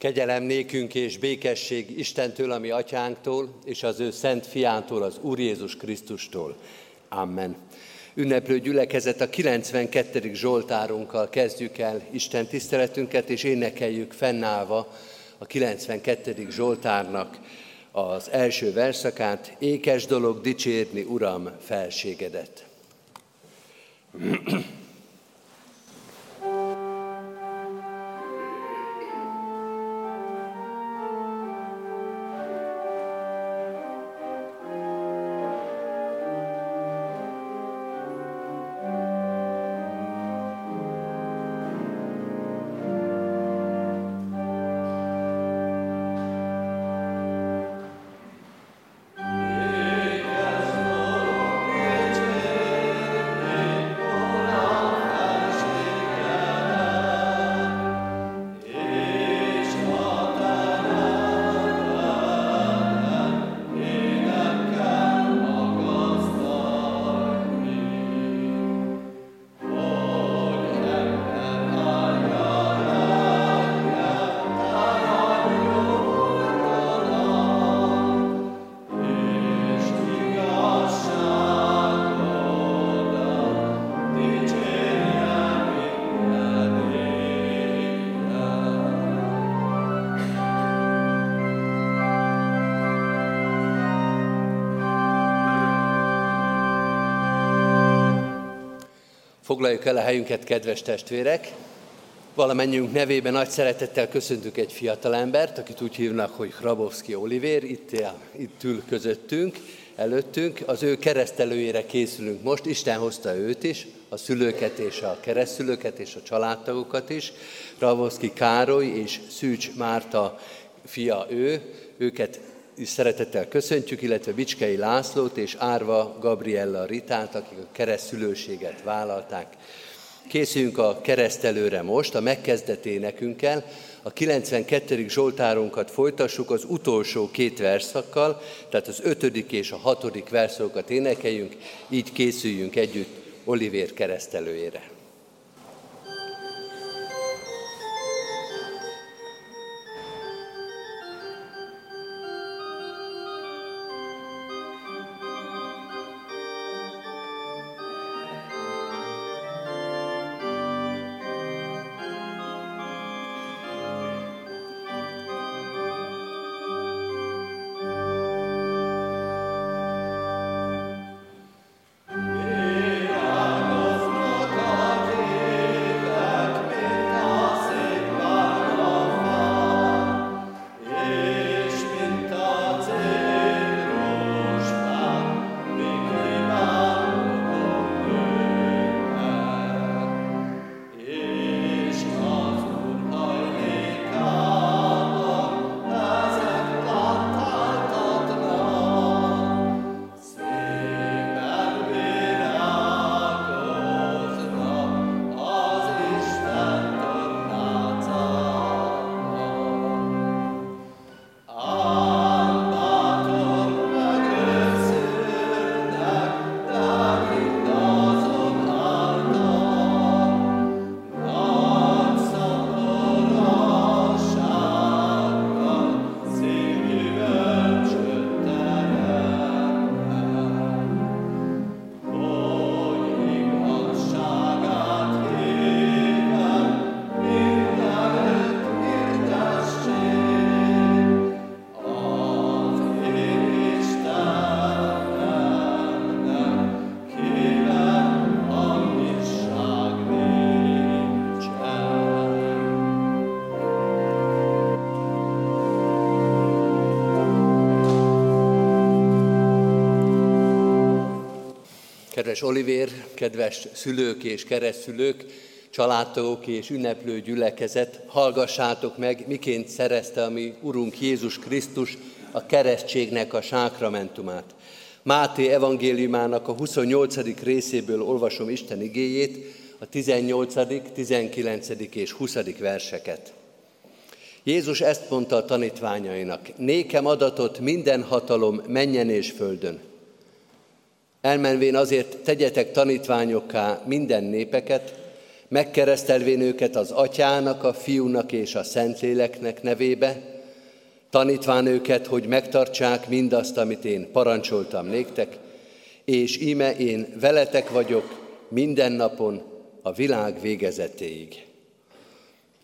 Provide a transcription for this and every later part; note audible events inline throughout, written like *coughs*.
Kegyelem nékünk és békesség Istentől, ami atyánktól, és az ő szent fiától, az Úr Jézus Krisztustól. Amen. Ünneplő gyülekezet a 92. Zsoltárunkkal kezdjük el Isten tiszteletünket, és énekeljük fennállva a 92. Zsoltárnak az első verszakát, ékes dolog dicsérni, Uram, felségedet. *clears throat* Foglaljuk el a helyünket, kedves testvérek! Valamennyünk nevében nagy szeretettel köszöntünk egy fiatalembert, akit úgy hívnak, hogy Hrabowski Oliver, itt, itt ül közöttünk, előttünk. Az ő keresztelőjére készülünk most, Isten hozta őt is, a szülőket és a keresztülőket és a családtagokat is. Hrabowski Károly és Szűcs Márta fia ő, őket is szeretettel köszöntjük, illetve Bicskei Lászlót és Árva Gabriella Ritát, akik a keresztülőséget vállalták. Készüljünk a keresztelőre most, a megkezdett énekünkkel. A 92. Zsoltárunkat folytassuk az utolsó két verszakkal, tehát az ötödik és a hatodik verszakokat énekeljünk, így készüljünk együtt Olivér keresztelőjére. Kedves Olivér, kedves szülők és keresztülők, családtagok és ünneplő gyülekezet, hallgassátok meg, miként szerezte a mi Urunk Jézus Krisztus a keresztségnek a sákramentumát. Máté evangéliumának a 28. részéből olvasom Isten igéjét, a 18., 19. és 20. verseket. Jézus ezt mondta a tanítványainak, nékem adatot minden hatalom menjen és földön. Elmenvén azért tegyetek tanítványokká minden népeket, megkeresztelvén őket az atyának, a fiúnak és a szentléleknek nevébe, tanítván őket, hogy megtartsák mindazt, amit én parancsoltam néktek, és íme én veletek vagyok minden napon a világ végezetéig.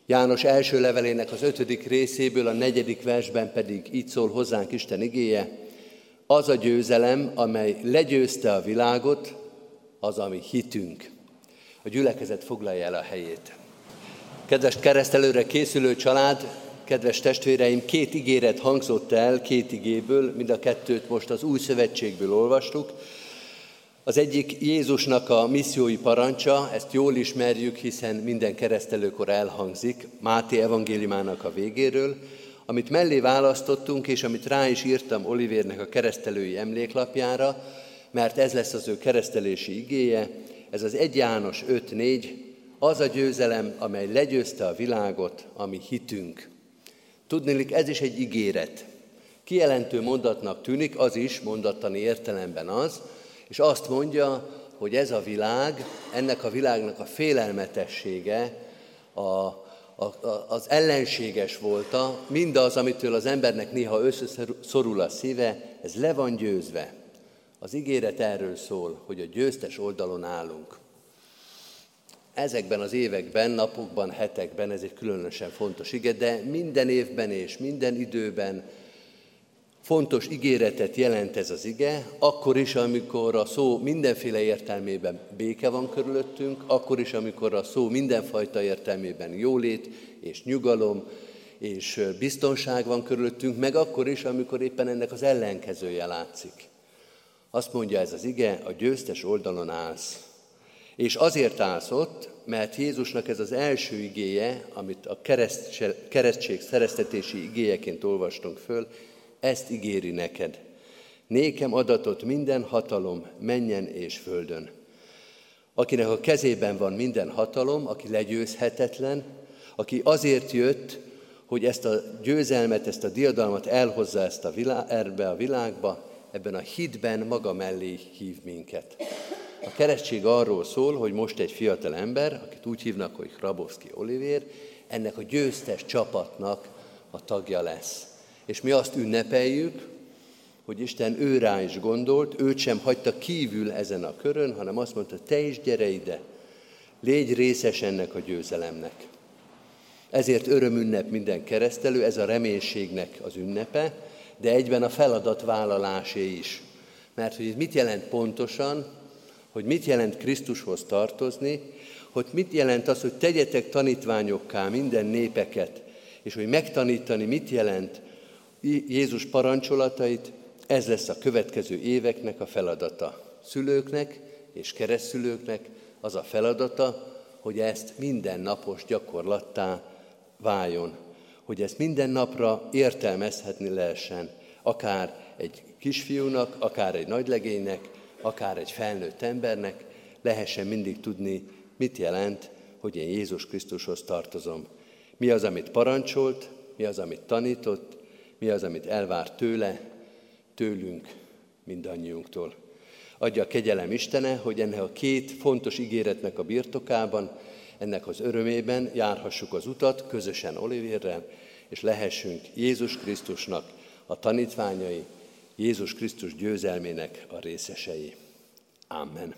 János első levelének az ötödik részéből, a negyedik versben pedig így szól hozzánk Isten igéje, az a győzelem, amely legyőzte a világot, az, ami hitünk. A gyülekezet foglalja el a helyét. Kedves keresztelőre készülő család, kedves testvéreim, két ígéret hangzott el, két igéből, mind a kettőt most az új szövetségből olvastuk. Az egyik Jézusnak a missziói parancsa, ezt jól ismerjük, hiszen minden keresztelőkor elhangzik, Máté evangéliumának a végéről, amit mellé választottunk, és amit rá is írtam Olivérnek a keresztelői emléklapjára, mert ez lesz az ő keresztelési igéje, ez az 1 János 5.4, az a győzelem, amely legyőzte a világot, ami hitünk. Tudnélik, ez is egy ígéret. Kijelentő mondatnak tűnik, az is mondattani értelemben az, és azt mondja, hogy ez a világ, ennek a világnak a félelmetessége, a, a, a, az ellenséges volta, mindaz, amitől az embernek néha összeszorul a szíve, ez le van győzve. Az ígéret erről szól, hogy a győztes oldalon állunk. Ezekben az években, napokban, hetekben ez egy különösen fontos ige, de minden évben és minden időben fontos ígéretet jelent ez az ige, akkor is, amikor a szó mindenféle értelmében béke van körülöttünk, akkor is, amikor a szó mindenfajta értelmében jólét és nyugalom és biztonság van körülöttünk, meg akkor is, amikor éppen ennek az ellenkezője látszik. Azt mondja ez az ige, a győztes oldalon állsz. És azért állsz ott, mert Jézusnak ez az első igéje, amit a keresztség szereztetési igéjeként olvastunk föl, ezt ígéri neked. Nékem adatot minden hatalom menjen és földön. Akinek a kezében van minden hatalom, aki legyőzhetetlen, aki azért jött, hogy ezt a győzelmet, ezt a diadalmat elhozza ezt a világ, erbe a világba, ebben a hitben maga mellé hív minket. A keresztség arról szól, hogy most egy fiatal ember, akit úgy hívnak, hogy Hrabowski Olivér, ennek a győztes csapatnak a tagja lesz. És mi azt ünnepeljük, hogy Isten ő rá is gondolt, őt sem hagyta kívül ezen a körön, hanem azt mondta, te is gyere ide, légy részes ennek a győzelemnek. Ezért örömünnep minden keresztelő, ez a reménységnek az ünnepe, de egyben a feladatvállalásé is. Mert hogy mit jelent pontosan, hogy mit jelent Krisztushoz tartozni, hogy mit jelent az, hogy tegyetek tanítványokká minden népeket, és hogy megtanítani mit jelent Jézus parancsolatait, ez lesz a következő éveknek a feladata. Szülőknek és keresztülőknek az a feladata, hogy ezt mindennapos gyakorlattá váljon hogy ezt minden napra értelmezhetni lehessen, akár egy kisfiúnak, akár egy nagylegénynek, akár egy felnőtt embernek, lehessen mindig tudni, mit jelent, hogy én Jézus Krisztushoz tartozom. Mi az, amit parancsolt, mi az, amit tanított, mi az, amit elvárt tőle, tőlünk, mindannyiunktól. Adja a kegyelem Istene, hogy ennek a két fontos ígéretnek a birtokában ennek az örömében járhassuk az utat közösen Olivérrel, és lehessünk Jézus Krisztusnak a tanítványai, Jézus Krisztus győzelmének a részesei. Amen.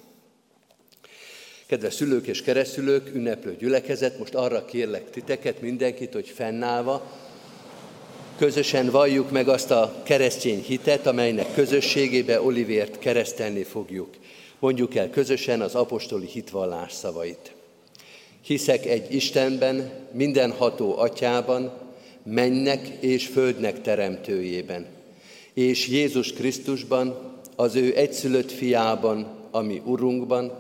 Kedves szülők és keresztülők, ünneplő gyülekezet, most arra kérlek titeket, mindenkit, hogy fennállva, közösen valljuk meg azt a keresztény hitet, amelynek közösségébe Olivért keresztelni fogjuk. Mondjuk el közösen az apostoli hitvallás szavait. Hiszek egy Istenben, mindenható atyában, mennek és földnek teremtőjében, és Jézus Krisztusban, az ő egyszülött fiában, ami Urunkban,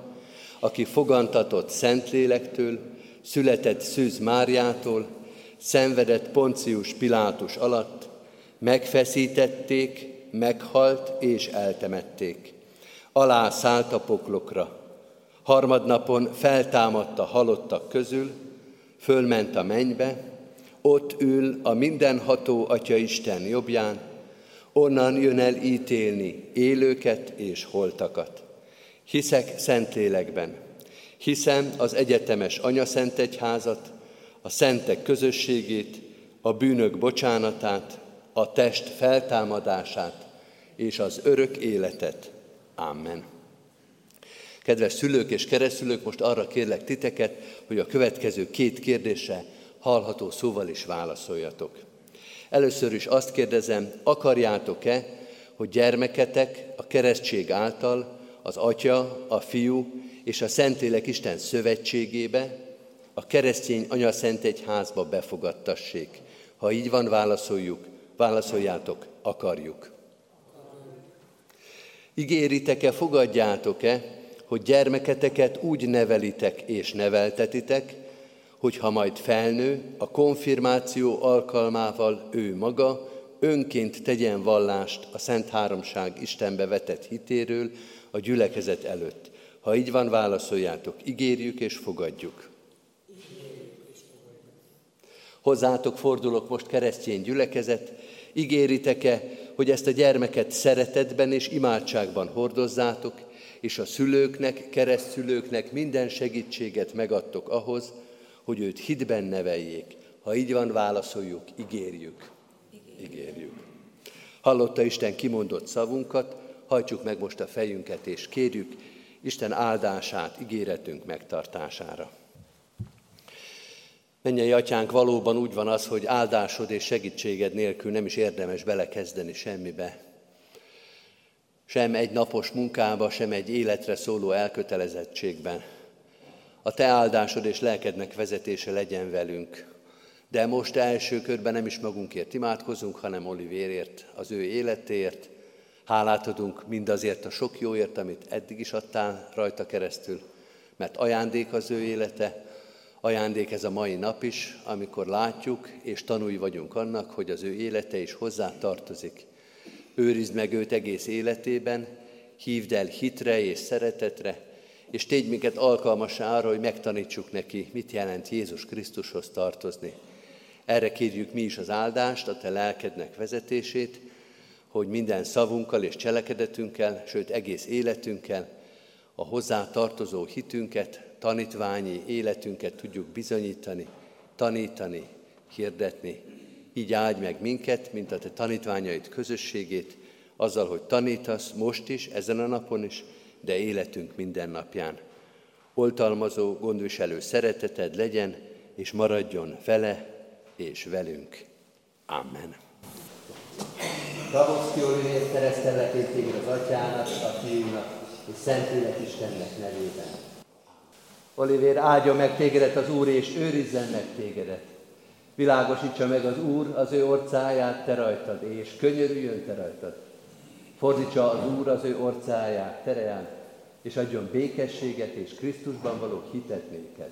aki fogantatott Szentlélektől, született Szűz Máriától, szenvedett Poncius Pilátus alatt, megfeszítették, meghalt és eltemették. Alá szállt a poklokra, Harmadnapon feltámadt a halottak közül, fölment a mennybe, ott ül a mindenható Atya Isten jobbján, onnan jön el ítélni élőket és holtakat. Hiszek Szentlélekben, Hiszem az egyetemes Szent Egyházat, a szentek közösségét, a bűnök bocsánatát, a test feltámadását és az örök életet. Amen. Kedves szülők és keresztülők, most arra kérlek titeket, hogy a következő két kérdésre hallható szóval is válaszoljatok. Először is azt kérdezem, akarjátok-e, hogy gyermeketek a keresztség által az Atya, a Fiú és a Szentlélek Isten szövetségébe, a keresztény Anya Szent Egyházba befogadtassék. Ha így van, válaszoljuk, válaszoljátok, akarjuk. Ígéritek-e, fogadjátok-e, hogy gyermeketeket úgy nevelitek és neveltetitek, hogy ha majd felnő, a konfirmáció alkalmával ő maga önként tegyen vallást a Szent Háromság Istenbe vetett hitéről a gyülekezet előtt. Ha így van, válaszoljátok, ígérjük és fogadjuk. Hozzátok fordulok most keresztény gyülekezet, ígéritek-e, hogy ezt a gyermeket szeretetben és imádságban hordozzátok, és a szülőknek, keresztszülőknek minden segítséget megadtok ahhoz, hogy őt hitben neveljék. Ha így van, válaszoljuk, ígérjük. Ígérjük. Hallotta Isten kimondott szavunkat, hajtsuk meg most a fejünket, és kérjük Isten áldását ígéretünk megtartására. Mennyei atyánk, valóban úgy van az, hogy áldásod és segítséged nélkül nem is érdemes belekezdeni semmibe. Sem egy napos munkába, sem egy életre szóló elkötelezettségben. A te áldásod és lelkednek vezetése legyen velünk. De most első körben nem is magunkért imádkozunk, hanem Olivérért, az ő életéért. Hálát adunk mindazért a sok jóért, amit eddig is adtál rajta keresztül, mert ajándék az ő élete, Ajándék ez a mai nap is, amikor látjuk és tanúi vagyunk annak, hogy az ő élete is hozzá tartozik. Őrizd meg őt egész életében, hívd el hitre és szeretetre, és tégy minket alkalmasá arra, hogy megtanítsuk neki, mit jelent Jézus Krisztushoz tartozni. Erre kérjük mi is az áldást, a te lelkednek vezetését, hogy minden szavunkkal és cselekedetünkkel, sőt egész életünkkel a hozzá tartozó hitünket, tanítványi életünket tudjuk bizonyítani, tanítani, hirdetni. Így áldj meg minket, mint a te tanítványaid közösségét, azzal, hogy tanítasz most is, ezen a napon is, de életünk minden napján. Oltalmazó, gondviselő szereteted legyen, és maradjon vele és velünk. Amen. Raboszki Olivér keresztellek az Atyának, a Fiúnak és Szentlélek Istennek nevében. Olivér, áldja meg tégedet az Úr, és őrizzen meg tégedet. Világosítsa meg az Úr az ő orcáját te rajtad, és könyörüljön te rajtad. Fordítsa az Úr az ő orcáját tereján, és adjon békességet és Krisztusban való hitet néked.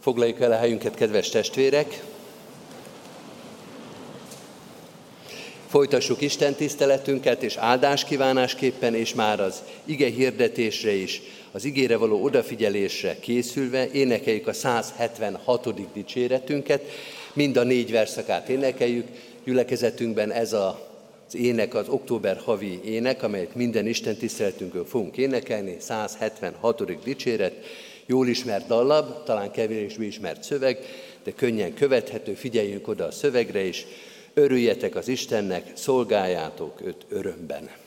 Foglaljuk el a helyünket, kedves testvérek! Folytassuk Isten tiszteletünket, és áldás kívánásképpen, és már az ige hirdetésre is az igére való odafigyelésre készülve énekeljük a 176. dicséretünket, mind a négy verszakát énekeljük. Gyülekezetünkben ez a az ének az október havi ének, amelyet minden Isten tiszteletünkön fogunk énekelni, 176. dicséret, jól ismert dallab, talán kevésbé ismert szöveg, de könnyen követhető, figyeljünk oda a szövegre is, örüljetek az Istennek, szolgáljátok őt örömben.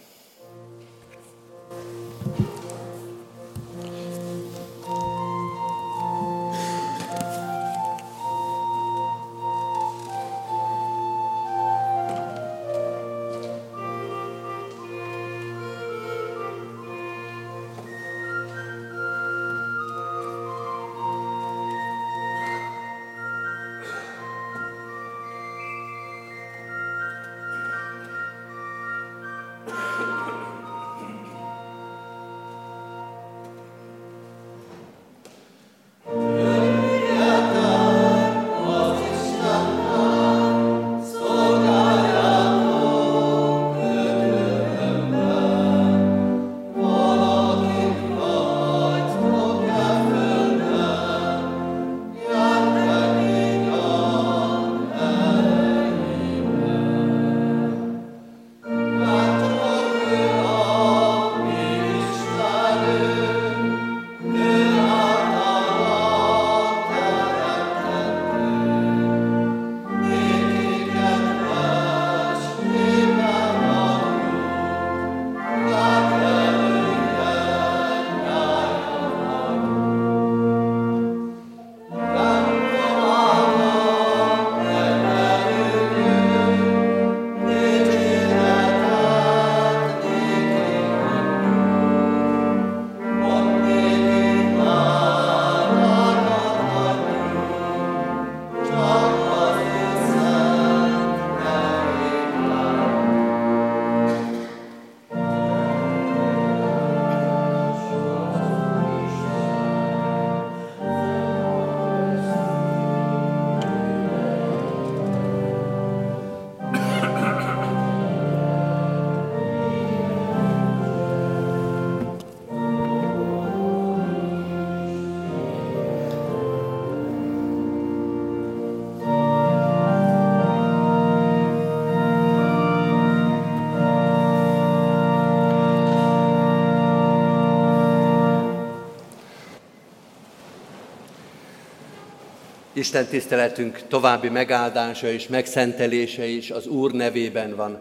Isten tiszteletünk további megáldása és megszentelése is az Úr nevében van,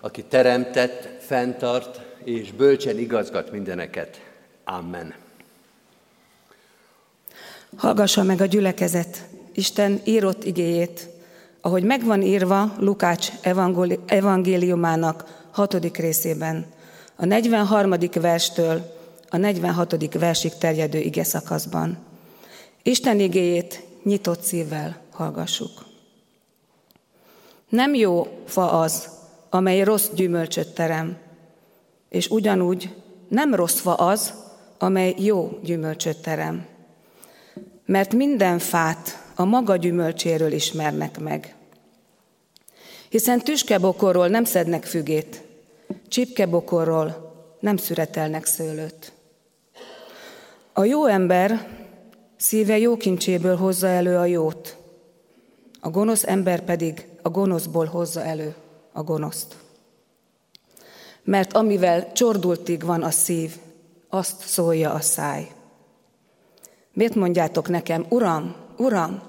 aki teremtett, fenntart és bölcsen igazgat mindeneket. Amen. Hallgassa meg a gyülekezet Isten írott igéjét, ahogy megvan írva Lukács evangéliumának hatodik részében, a 43. verstől a 46. versig terjedő ige szakaszban. Isten igéjét nyitott szívvel hallgassuk. Nem jó fa az, amely rossz gyümölcsöt terem, és ugyanúgy nem rossz fa az, amely jó gyümölcsöt terem. Mert minden fát a maga gyümölcséről ismernek meg. Hiszen tüskebokorról nem szednek fügét, csipkebokorról nem szüretelnek szőlőt. A jó ember szíve jó kincséből hozza elő a jót, a gonosz ember pedig a gonoszból hozza elő a gonoszt. Mert amivel csordultig van a szív, azt szólja a száj. Miért mondjátok nekem, Uram, Uram,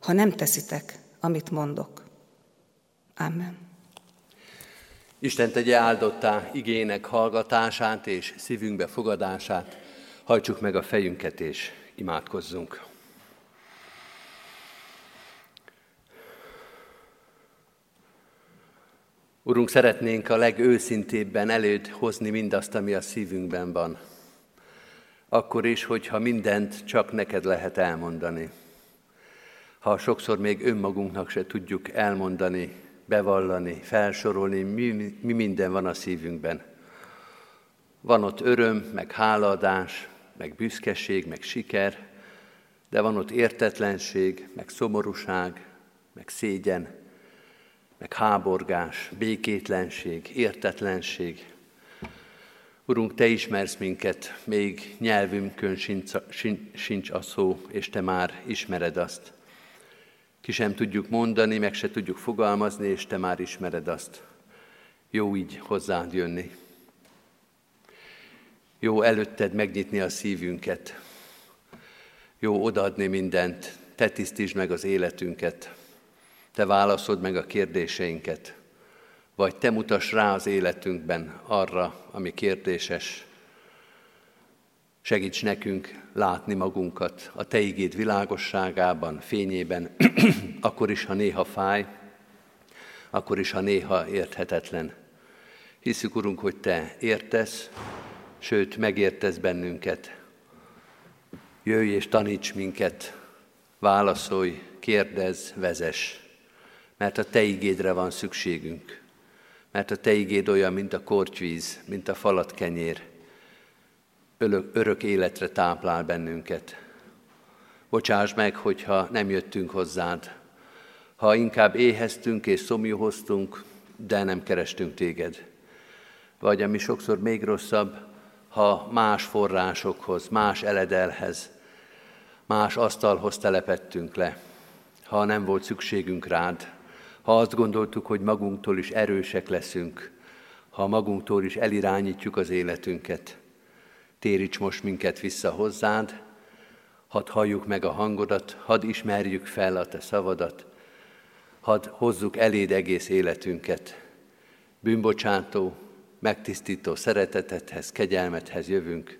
ha nem teszitek, amit mondok? Amen. Isten tegye áldottá igének hallgatását és szívünkbe fogadását. Hajtsuk meg a fejünket és imádkozzunk. Urunk, szeretnénk a legőszintébben előtt hozni mindazt, ami a szívünkben van. Akkor is, hogyha mindent csak neked lehet elmondani. Ha sokszor még önmagunknak se tudjuk elmondani, bevallani, felsorolni, mi, mi minden van a szívünkben. Van ott öröm, meg hálaadás, meg büszkeség, meg siker, de van ott értetlenség, meg szomorúság, meg szégyen, meg háborgás, békétlenség, értetlenség. Urunk, Te ismersz minket, még nyelvünkön sincs, sincs a szó, és Te már ismered azt. Ki sem tudjuk mondani, meg se tudjuk fogalmazni, és Te már ismered azt. Jó így hozzád jönni. Jó előtted megnyitni a szívünket. Jó odaadni mindent. Te tisztítsd meg az életünket. Te válaszod meg a kérdéseinket. Vagy te mutass rá az életünkben arra, ami kérdéses. Segíts nekünk látni magunkat a Te igéd világosságában, fényében, *clears throat* akkor is, ha néha fáj, akkor is, ha néha érthetetlen. Hiszük, Urunk, hogy Te értesz, sőt, megértesz bennünket. Jöjj és taníts minket, válaszolj, kérdez, vezes, mert a Te igédre van szükségünk, mert a Te igéd olyan, mint a kortyvíz, mint a falat kenyér, örök, örök életre táplál bennünket. Bocsáss meg, hogyha nem jöttünk hozzád, ha inkább éheztünk és szomjúhoztunk, de nem kerestünk téged. Vagy ami sokszor még rosszabb, ha más forrásokhoz, más eledelhez, más asztalhoz telepettünk le, ha nem volt szükségünk rád, ha azt gondoltuk, hogy magunktól is erősek leszünk, ha magunktól is elirányítjuk az életünket. Téríts most minket vissza hozzád, hadd halljuk meg a hangodat, hadd ismerjük fel a te szavadat, hadd hozzuk eléd egész életünket. Bűnbocsátó, megtisztító szeretetedhez, kegyelmethez jövünk,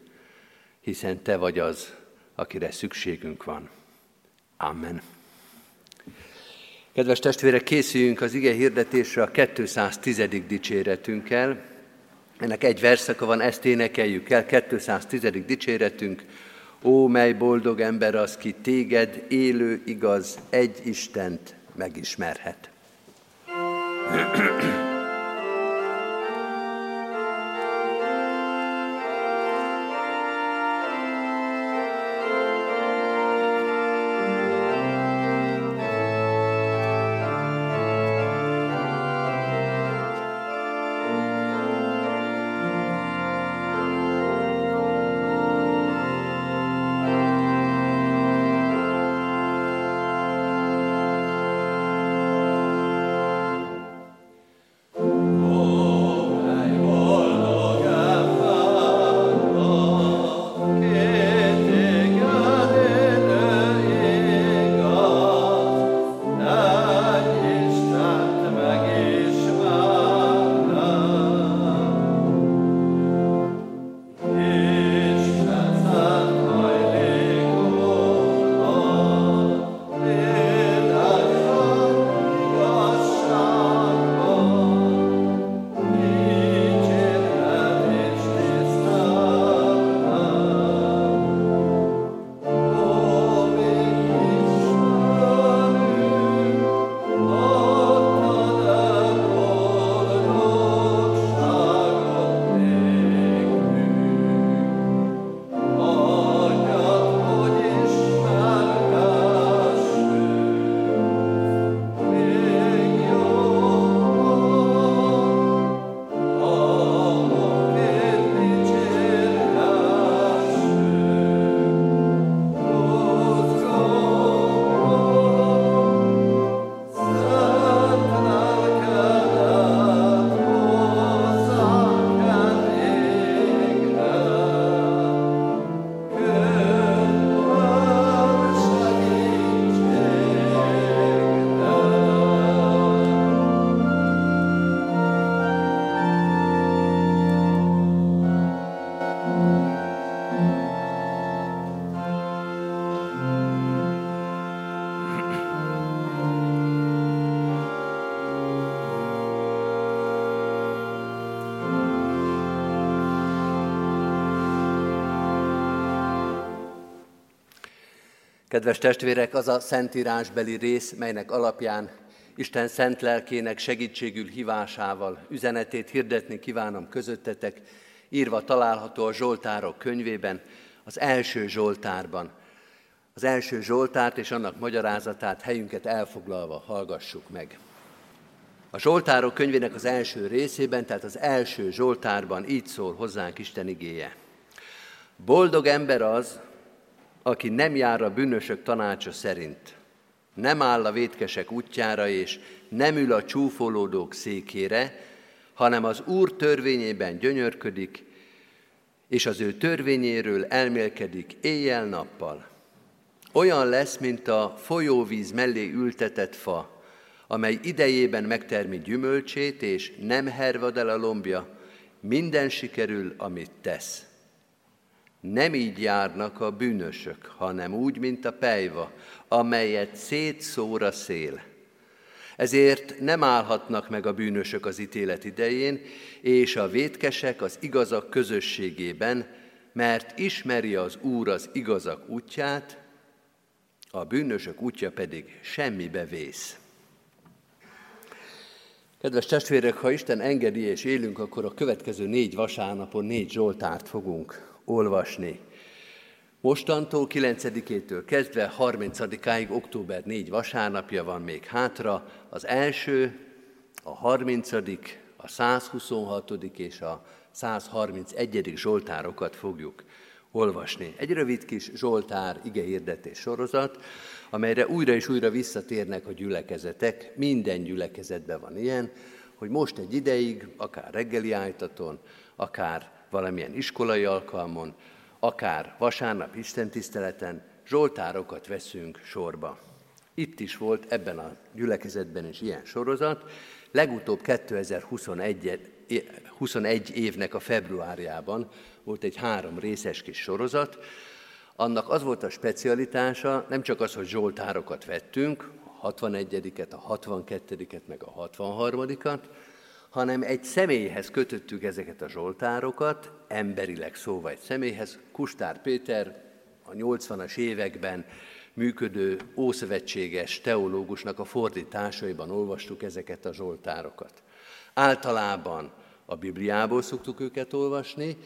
hiszen Te vagy az, akire szükségünk van. Amen. Kedves testvérek, készüljünk az ige hirdetésre a 210. dicséretünkkel. Ennek egy verszaka van, ezt énekeljük el, 210. dicséretünk. Ó, mely boldog ember az, ki téged, élő, igaz, egy Istent megismerhet. *clears throat* Kedves testvérek, az a szentírásbeli rész, melynek alapján Isten szent lelkének segítségül hívásával üzenetét hirdetni kívánom közöttetek, írva található a Zsoltárok könyvében, az első Zsoltárban. Az első Zsoltárt és annak magyarázatát helyünket elfoglalva hallgassuk meg. A Zsoltárok könyvének az első részében, tehát az első Zsoltárban így szól hozzánk Isten igéje. Boldog ember az, aki nem jár a bűnösök tanácsa szerint, nem áll a vétkesek útjára, és nem ül a csúfolódók székére, hanem az Úr törvényében gyönyörködik, és az ő törvényéről elmélkedik éjjel-nappal. Olyan lesz, mint a folyóvíz mellé ültetett fa, amely idejében megtermi gyümölcsét, és nem hervad el a lombja, minden sikerül, amit tesz. Nem így járnak a bűnösök, hanem úgy, mint a pejva, amelyet szétszór a szél. Ezért nem állhatnak meg a bűnösök az ítélet idején, és a vétkesek az igazak közösségében, mert ismeri az Úr az igazak útját, a bűnösök útja pedig semmibe vész. Kedves testvérek, ha Isten engedi és élünk, akkor a következő négy vasárnapon négy Zsoltárt fogunk olvasni. Mostantól 9-től kezdve 30-áig, október 4 vasárnapja van még hátra. Az első, a 30 a 126. és a 131. Zsoltárokat fogjuk olvasni. Egy rövid kis Zsoltár igehirdetés sorozat, amelyre újra és újra visszatérnek a gyülekezetek. Minden gyülekezetben van ilyen, hogy most egy ideig, akár reggeli ájtaton, akár valamilyen iskolai alkalmon, akár vasárnap istentiszteleten zsoltárokat veszünk sorba. Itt is volt ebben a gyülekezetben is ilyen sorozat, legutóbb 2021 21 évnek a februárjában volt egy három részes kis sorozat, annak az volt a specialitása, nem csak az, hogy zsoltárokat vettünk, a 61-et, a 62-et, meg a 63-at, hanem egy személyhez kötöttük ezeket a zsoltárokat, emberileg szóval egy személyhez. Kustár Péter a 80-as években működő ószövetséges teológusnak a fordításaiban olvastuk ezeket a zsoltárokat. Általában a Bibliából szoktuk őket olvasni,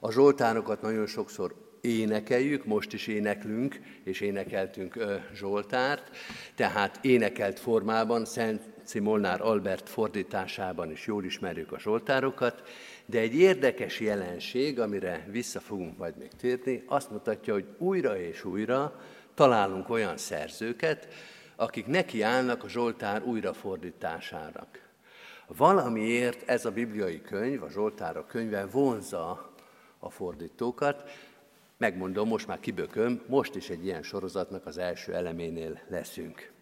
a zsoltárokat nagyon sokszor énekeljük, most is éneklünk, és énekeltünk ö, Zsoltárt, tehát énekelt formában, Szent Molnár Albert fordításában is jól ismerjük a Zsoltárokat, de egy érdekes jelenség, amire vissza fogunk majd még térni, azt mutatja, hogy újra és újra találunk olyan szerzőket, akik nekiállnak a Zsoltár újrafordításának. Valamiért ez a bibliai könyv, a Zsoltárok könyve vonza a fordítókat. Megmondom, most már kibököm, most is egy ilyen sorozatnak az első eleménél leszünk.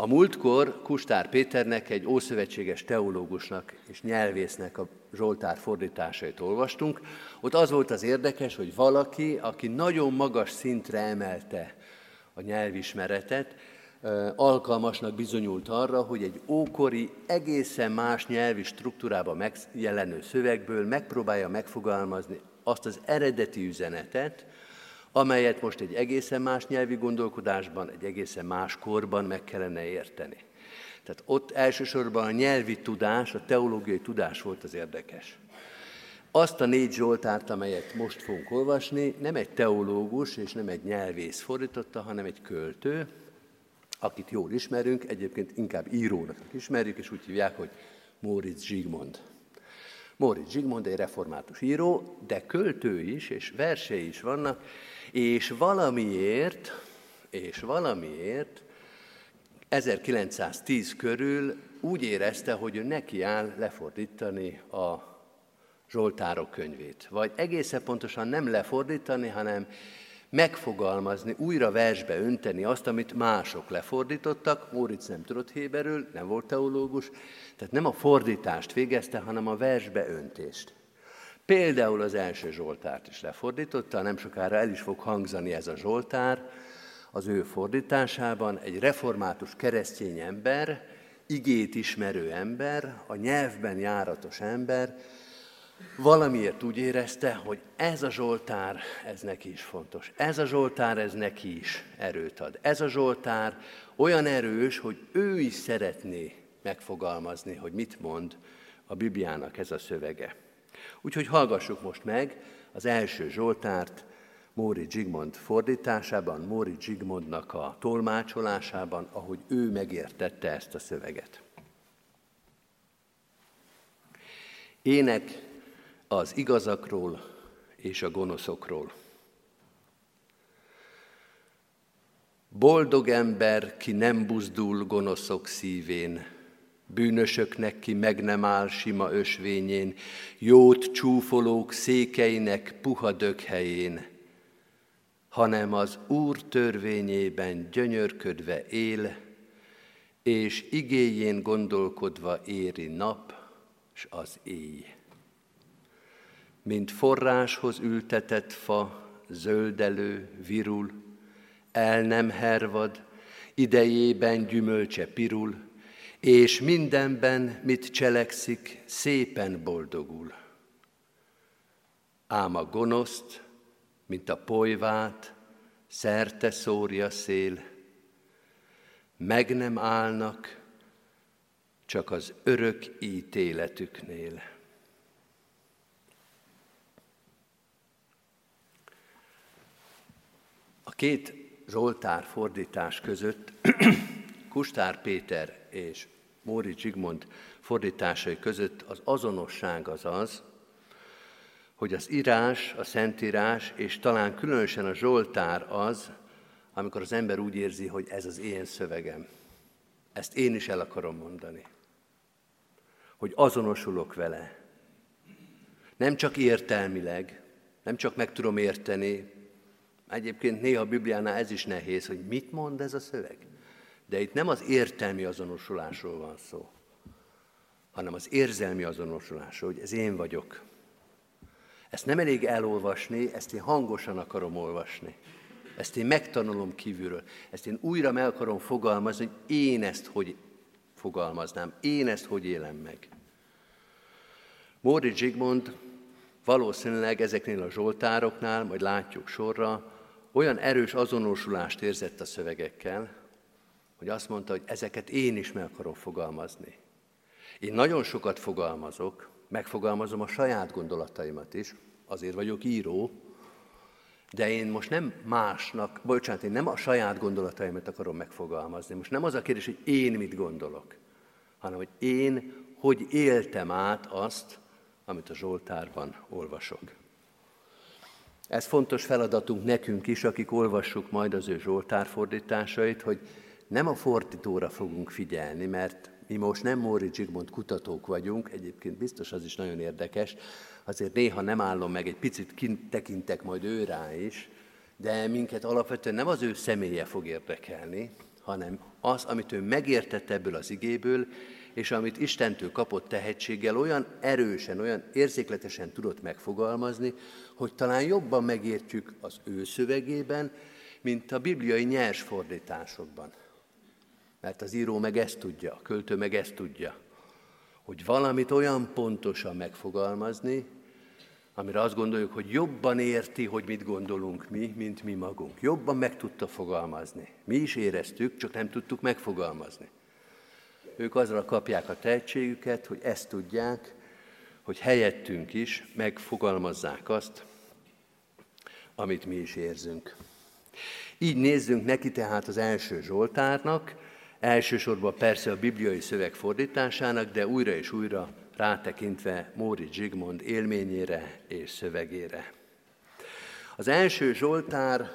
A múltkor Kustár Péternek, egy ószövetséges teológusnak és nyelvésznek a Zsoltár fordításait olvastunk. Ott az volt az érdekes, hogy valaki, aki nagyon magas szintre emelte a nyelvismeretet, alkalmasnak bizonyult arra, hogy egy ókori, egészen más nyelvi struktúrában megjelenő szövegből megpróbálja megfogalmazni azt az eredeti üzenetet, amelyet most egy egészen más nyelvi gondolkodásban, egy egészen más korban meg kellene érteni. Tehát ott elsősorban a nyelvi tudás, a teológiai tudás volt az érdekes. Azt a négy Zsoltárt, amelyet most fogunk olvasni, nem egy teológus és nem egy nyelvész fordította, hanem egy költő, akit jól ismerünk, egyébként inkább írónak ismerjük, és úgy hívják, hogy Móricz Zsigmond. Móricz Zsigmond egy református író, de költő is, és versei is vannak, és valamiért, és valamiért 1910 körül úgy érezte, hogy ő neki áll lefordítani a Zsoltárok könyvét. Vagy egészen pontosan nem lefordítani, hanem megfogalmazni, újra versbe önteni azt, amit mások lefordítottak. Móricz nem tudott héberül, nem volt teológus, tehát nem a fordítást végezte, hanem a versbe öntést. Például az első Zsoltárt is lefordította, nem sokára el is fog hangzani ez a Zsoltár, az ő fordításában egy református keresztény ember, igét ismerő ember, a nyelvben járatos ember, valamiért úgy érezte, hogy ez a Zsoltár, ez neki is fontos. Ez a Zsoltár, ez neki is erőt ad. Ez a Zsoltár olyan erős, hogy ő is szeretné megfogalmazni, hogy mit mond a Bibliának ez a szövege. Úgyhogy hallgassuk most meg az első Zsoltárt, Móri Zsigmond fordításában, Móri Zsigmondnak a tolmácsolásában, ahogy ő megértette ezt a szöveget. Ének az igazakról és a gonoszokról. Boldog ember, ki nem buzdul gonoszok szívén, bűnösöknek ki meg nem áll sima ösvényén, jót csúfolók székeinek puha dökhelyén, hanem az Úr törvényében gyönyörködve él, és igéjén gondolkodva éri nap, s az éj. Mint forráshoz ültetett fa, zöldelő, virul, el nem hervad, idejében gyümölcse pirul, és mindenben, mit cselekszik, szépen boldogul. Ám a gonoszt, mint a polyvát, szerte szórja szél, meg nem állnak, csak az örök ítéletüknél. A két Zsoltár fordítás között Kustár Péter és Móri Zsigmond fordításai között az azonosság az az, hogy az írás, a szentírás, és talán különösen a Zsoltár az, amikor az ember úgy érzi, hogy ez az én szövegem. Ezt én is el akarom mondani. Hogy azonosulok vele. Nem csak értelmileg, nem csak meg tudom érteni, Egyébként néha a Bibliánál ez is nehéz, hogy mit mond ez a szöveg. De itt nem az értelmi azonosulásról van szó, hanem az érzelmi azonosulásról, hogy ez én vagyok. Ezt nem elég elolvasni, ezt én hangosan akarom olvasni. Ezt én megtanulom kívülről. Ezt én újra meg akarom fogalmazni, hogy én ezt hogy fogalmaznám, én ezt hogy élem meg. Móri Zsigmond valószínűleg ezeknél a zsoltároknál, majd látjuk sorra, olyan erős azonosulást érzett a szövegekkel, hogy azt mondta, hogy ezeket én is meg akarom fogalmazni. Én nagyon sokat fogalmazok, megfogalmazom a saját gondolataimat is, azért vagyok író, de én most nem másnak, bocsánat, én nem a saját gondolataimat akarom megfogalmazni. Most nem az a kérdés, hogy én mit gondolok, hanem hogy én hogy éltem át azt, amit a Zsoltárban olvasok. Ez fontos feladatunk nekünk is, akik olvassuk majd az ő Zsoltár fordításait, hogy nem a fordítóra fogunk figyelni, mert mi most nem Móri Zsigmond kutatók vagyunk, egyébként biztos az is nagyon érdekes, azért néha nem állom meg, egy picit kint tekintek majd ő rá is, de minket alapvetően nem az ő személye fog érdekelni, hanem az, amit ő megértett ebből az igéből, és amit Istentől kapott tehetséggel olyan erősen, olyan érzékletesen tudott megfogalmazni, hogy talán jobban megértjük az ő szövegében, mint a bibliai nyers fordításokban. Mert az író meg ezt tudja, a költő meg ezt tudja, hogy valamit olyan pontosan megfogalmazni, amire azt gondoljuk, hogy jobban érti, hogy mit gondolunk mi, mint mi magunk. Jobban meg tudta fogalmazni. Mi is éreztük, csak nem tudtuk megfogalmazni. Ők azra kapják a tehetségüket, hogy ezt tudják, hogy helyettünk is megfogalmazzák azt, amit mi is érzünk. Így nézzünk neki tehát az első Zsoltárnak, elsősorban persze a bibliai szöveg fordításának, de újra és újra rátekintve Móri Zsigmond élményére és szövegére. Az első Zsoltár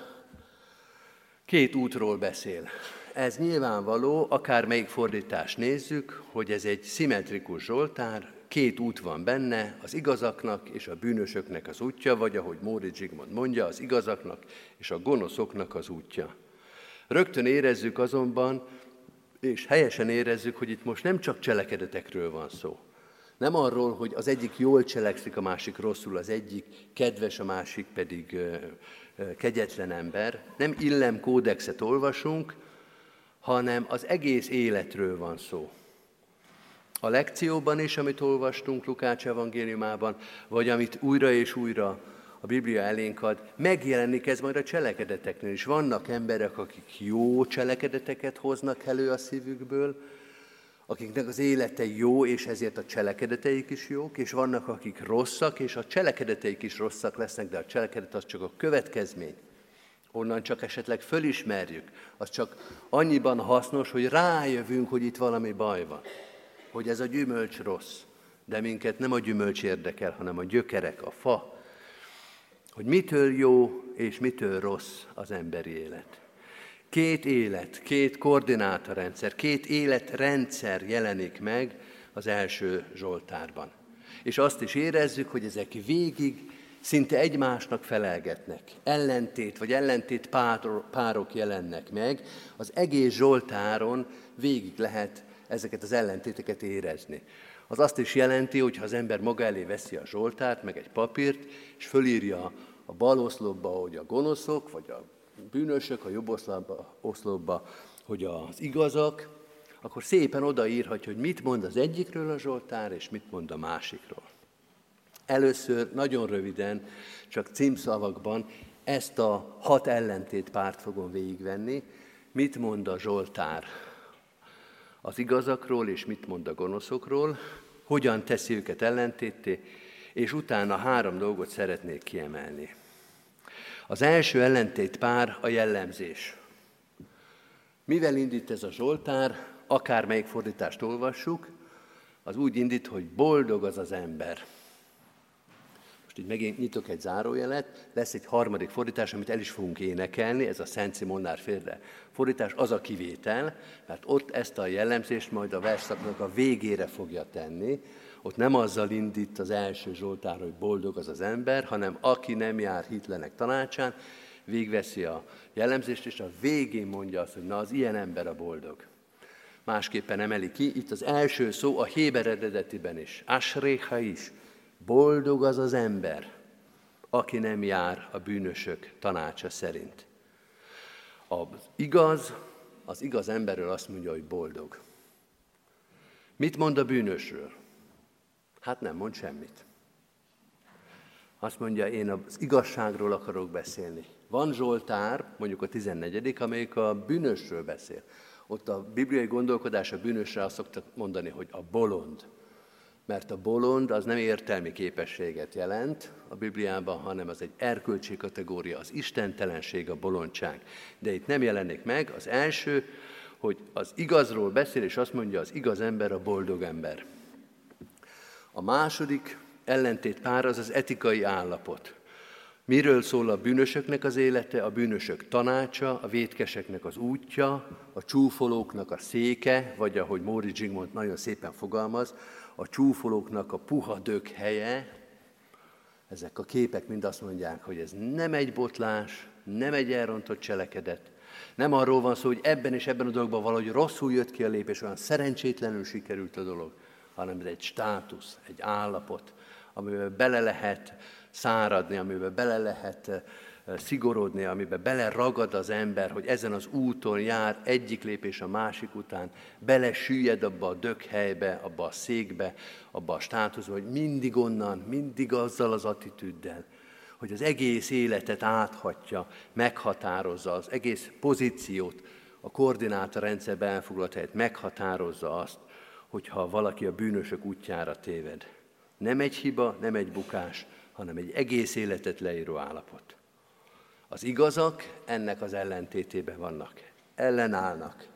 két útról beszél ez nyilvánvaló, akármelyik fordítást nézzük, hogy ez egy szimmetrikus Zsoltár, két út van benne, az igazaknak és a bűnösöknek az útja, vagy ahogy Móri Zsigmond mondja, az igazaknak és a gonoszoknak az útja. Rögtön érezzük azonban, és helyesen érezzük, hogy itt most nem csak cselekedetekről van szó. Nem arról, hogy az egyik jól cselekszik, a másik rosszul, az egyik kedves, a másik pedig kegyetlen ember. Nem illem kódexet olvasunk, hanem az egész életről van szó. A lekcióban is, amit olvastunk Lukács evangéliumában, vagy amit újra és újra a Biblia elénk ad, megjelenik ez majd a cselekedeteknél is. Vannak emberek, akik jó cselekedeteket hoznak elő a szívükből, akiknek az élete jó, és ezért a cselekedeteik is jók, és vannak, akik rosszak, és a cselekedeteik is rosszak lesznek, de a cselekedet az csak a következmény. Onnan csak esetleg fölismerjük, az csak annyiban hasznos, hogy rájövünk, hogy itt valami baj van, hogy ez a gyümölcs rossz, de minket nem a gyümölcs érdekel, hanem a gyökerek, a fa, hogy mitől jó és mitől rossz az emberi élet. Két élet, két koordinátorrendszer, két életrendszer jelenik meg az első Zsoltárban. És azt is érezzük, hogy ezek végig szinte egymásnak felelgetnek. Ellentét vagy ellentét párok jelennek meg. Az egész Zsoltáron végig lehet ezeket az ellentéteket érezni. Az azt is jelenti, hogy ha az ember maga elé veszi a Zsoltárt, meg egy papírt, és fölírja a bal oszlopba, hogy a gonoszok, vagy a bűnösök, a jobb oszlopba, oszlopba hogy az igazak, akkor szépen odaírhatja, hogy mit mond az egyikről a Zsoltár, és mit mond a másikról. Először nagyon röviden, csak címszavakban ezt a hat ellentét párt fogom végigvenni. Mit mond a Zsoltár az igazakról, és mit mond a gonoszokról, hogyan teszi őket ellentétté, és utána három dolgot szeretnék kiemelni. Az első ellentét pár a jellemzés. Mivel indít ez a Zsoltár, akármelyik fordítást olvassuk, az úgy indít, hogy boldog az az ember. Most így megint nyitok egy zárójelet, lesz egy harmadik fordítás, amit el is fogunk énekelni, ez a Szent Simonnár félre fordítás, az a kivétel, mert ott ezt a jellemzést majd a verszaknak a végére fogja tenni, ott nem azzal indít az első Zsoltár, hogy boldog az az ember, hanem aki nem jár hitlenek tanácsán, végveszi a jellemzést, és a végén mondja azt, hogy na az ilyen ember a boldog. Másképpen emeli ki, itt az első szó a Héber eredetiben is, Asréha is, boldog az az ember, aki nem jár a bűnösök tanácsa szerint. Az igaz, az igaz emberről azt mondja, hogy boldog. Mit mond a bűnösről? Hát nem mond semmit. Azt mondja, én az igazságról akarok beszélni. Van Zsoltár, mondjuk a 14 amelyik a bűnösről beszél. Ott a bibliai gondolkodás a bűnösre azt szokta mondani, hogy a bolond. Mert a bolond az nem értelmi képességet jelent a Bibliában, hanem az egy erkölcsi kategória, az istentelenség, a bolondság. De itt nem jelenik meg. Az első, hogy az igazról beszél, és azt mondja, az igaz ember a boldog ember. A második ellentét pár az az etikai állapot. Miről szól a bűnösöknek az élete, a bűnösök tanácsa, a vétkeseknek az útja, a csúfolóknak a széke, vagy ahogy Móri Zsigmond nagyon szépen fogalmaz, a csúfolóknak a puha dög helye. Ezek a képek mind azt mondják, hogy ez nem egy botlás, nem egy elrontott cselekedet, nem arról van szó, hogy ebben és ebben a dologban valahogy rosszul jött ki a lépés, olyan szerencsétlenül sikerült a dolog, hanem ez egy státusz, egy állapot, amiben bele lehet száradni, amiben bele lehet eh, szigorodni, amiben bele ragad az ember, hogy ezen az úton jár egyik lépés a másik után, bele süllyed abba a dökhelybe, abba a székbe, abba a státuszba, hogy mindig onnan, mindig azzal az attitűddel, hogy az egész életet áthatja, meghatározza, az egész pozíciót, a koordinátorrendszerben elfoglalt helyet meghatározza azt, hogyha valaki a bűnösök útjára téved. Nem egy hiba, nem egy bukás, hanem egy egész életet leíró állapot. Az igazak ennek az ellentétében vannak, ellenállnak.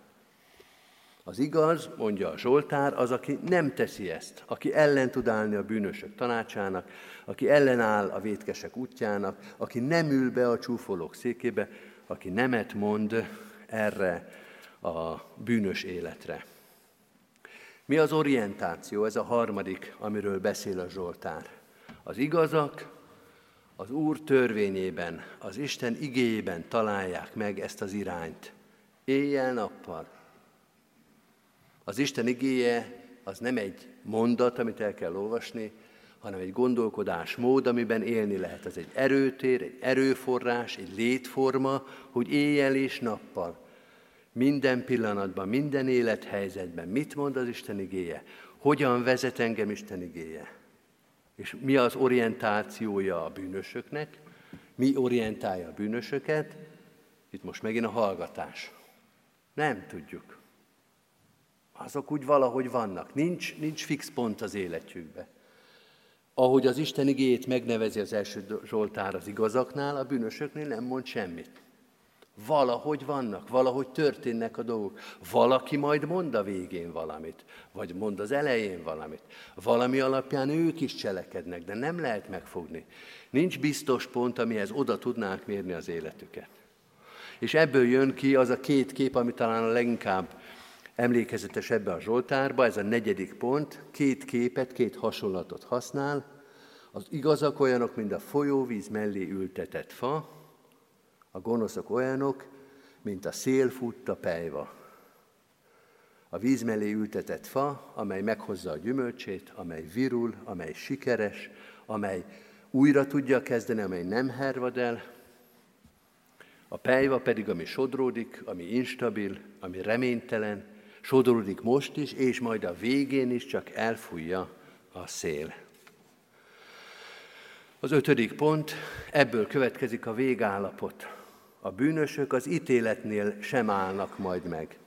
Az igaz, mondja a Zsoltár, az, aki nem teszi ezt, aki ellen tud állni a bűnösök tanácsának, aki ellenáll a vétkesek útjának, aki nem ül be a csúfolók székébe, aki nemet mond erre a bűnös életre. Mi az orientáció? Ez a harmadik, amiről beszél a Zsoltár. Az igazak az Úr törvényében, az Isten igéjében találják meg ezt az irányt. Éjjel-nappal. Az Isten igéje az nem egy mondat, amit el kell olvasni, hanem egy gondolkodásmód, amiben élni lehet. Ez egy erőtér, egy erőforrás, egy létforma, hogy éjjel és nappal Minden pillanatban, minden élethelyzetben mit mond az Isten igéje, hogyan vezet engem Isten igéje, és mi az orientációja a bűnösöknek, mi orientálja a bűnösöket, itt most megint a hallgatás. Nem tudjuk. Azok úgy valahogy vannak. Nincs, nincs fix pont az életükbe. Ahogy az Isten igéjét megnevezi az első Zsoltár az igazaknál, a bűnösöknél nem mond semmit. Valahogy vannak, valahogy történnek a dolgok. Valaki majd mond a végén valamit, vagy mond az elején valamit. Valami alapján ők is cselekednek, de nem lehet megfogni. Nincs biztos pont, amihez oda tudnák mérni az életüket. És ebből jön ki az a két kép, ami talán a leginkább emlékezetes ebbe a Zsoltárba, ez a negyedik pont, két képet, két hasonlatot használ. Az igazak olyanok, mint a folyóvíz mellé ültetett fa, a gonoszok olyanok, mint a szél futta pejva. A víz mellé ültetett fa, amely meghozza a gyümölcsét, amely virul, amely sikeres, amely újra tudja kezdeni, amely nem hervad el. A pejva pedig, ami sodródik, ami instabil, ami reménytelen, sodródik most is, és majd a végén is csak elfújja a szél. Az ötödik pont, ebből következik a végállapot. A bűnösök az ítéletnél sem állnak majd meg.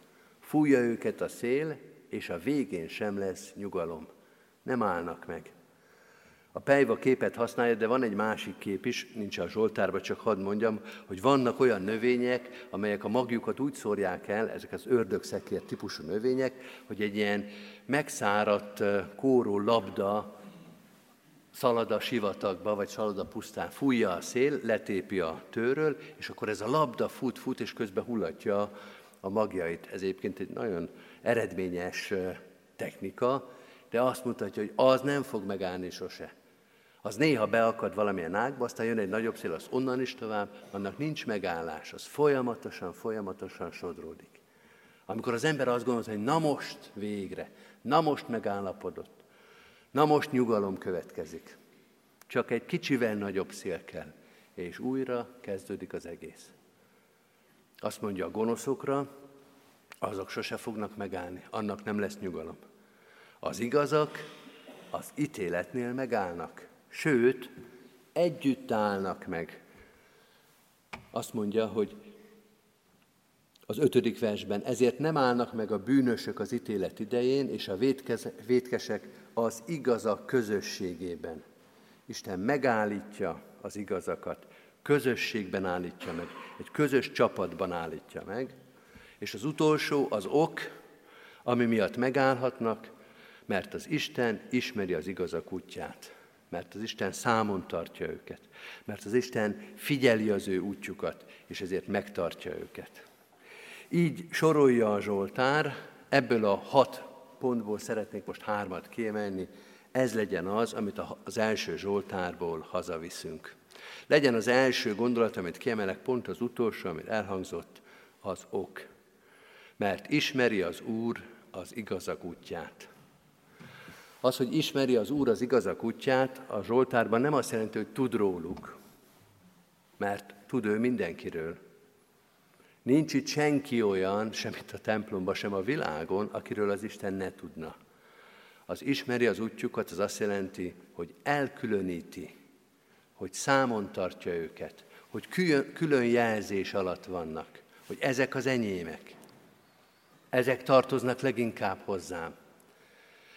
Fújja őket a szél, és a végén sem lesz nyugalom. Nem állnak meg. A pejva képet használja, de van egy másik kép is, nincs a Zsoltárban, csak hadd mondjam, hogy vannak olyan növények, amelyek a magjukat úgy szórják el, ezek az ördögszekér típusú növények, hogy egy ilyen megszáradt kóró labda szalad a sivatagba, vagy szalad a pusztán, fújja a szél, letépi a tőről, és akkor ez a labda fut, fut, és közben hullatja a magjait. Ez egyébként egy nagyon eredményes technika, de azt mutatja, hogy az nem fog megállni sose. Az néha beakad valamilyen ágba, aztán jön egy nagyobb szél, az onnan is tovább, annak nincs megállás, az folyamatosan, folyamatosan sodródik. Amikor az ember azt gondolja, hogy na most végre, na most megállapodott, Na most nyugalom következik. Csak egy kicsivel nagyobb szél kell, és újra kezdődik az egész. Azt mondja a gonoszokra, azok sose fognak megállni, annak nem lesz nyugalom. Az igazak az ítéletnél megállnak, sőt, együtt állnak meg. Azt mondja, hogy az ötödik versben, ezért nem állnak meg a bűnösök az ítélet idején, és a vétkesek az igazak közösségében. Isten megállítja az igazakat, közösségben állítja meg, egy közös csapatban állítja meg, és az utolsó az ok, ami miatt megállhatnak, mert az Isten ismeri az igazak útját, mert az Isten számon tartja őket, mert az Isten figyeli az ő útjukat, és ezért megtartja őket. Így sorolja a Zsoltár, ebből a hat pontból szeretnék most hármat kiemelni, ez legyen az, amit az első Zsoltárból hazaviszünk. Legyen az első gondolat, amit kiemelek, pont az utolsó, amit elhangzott, az ok. Mert ismeri az Úr az igazak útját. Az, hogy ismeri az Úr az igazak útját, a Zsoltárban nem azt jelenti, hogy tud róluk, mert tud ő mindenkiről. Nincs itt senki olyan, sem itt a templomban, sem a világon, akiről az Isten ne tudna. Az ismeri az útjukat, az azt jelenti, hogy elkülöníti, hogy számon tartja őket, hogy külön, külön jelzés alatt vannak, hogy ezek az enyémek, ezek tartoznak leginkább hozzám.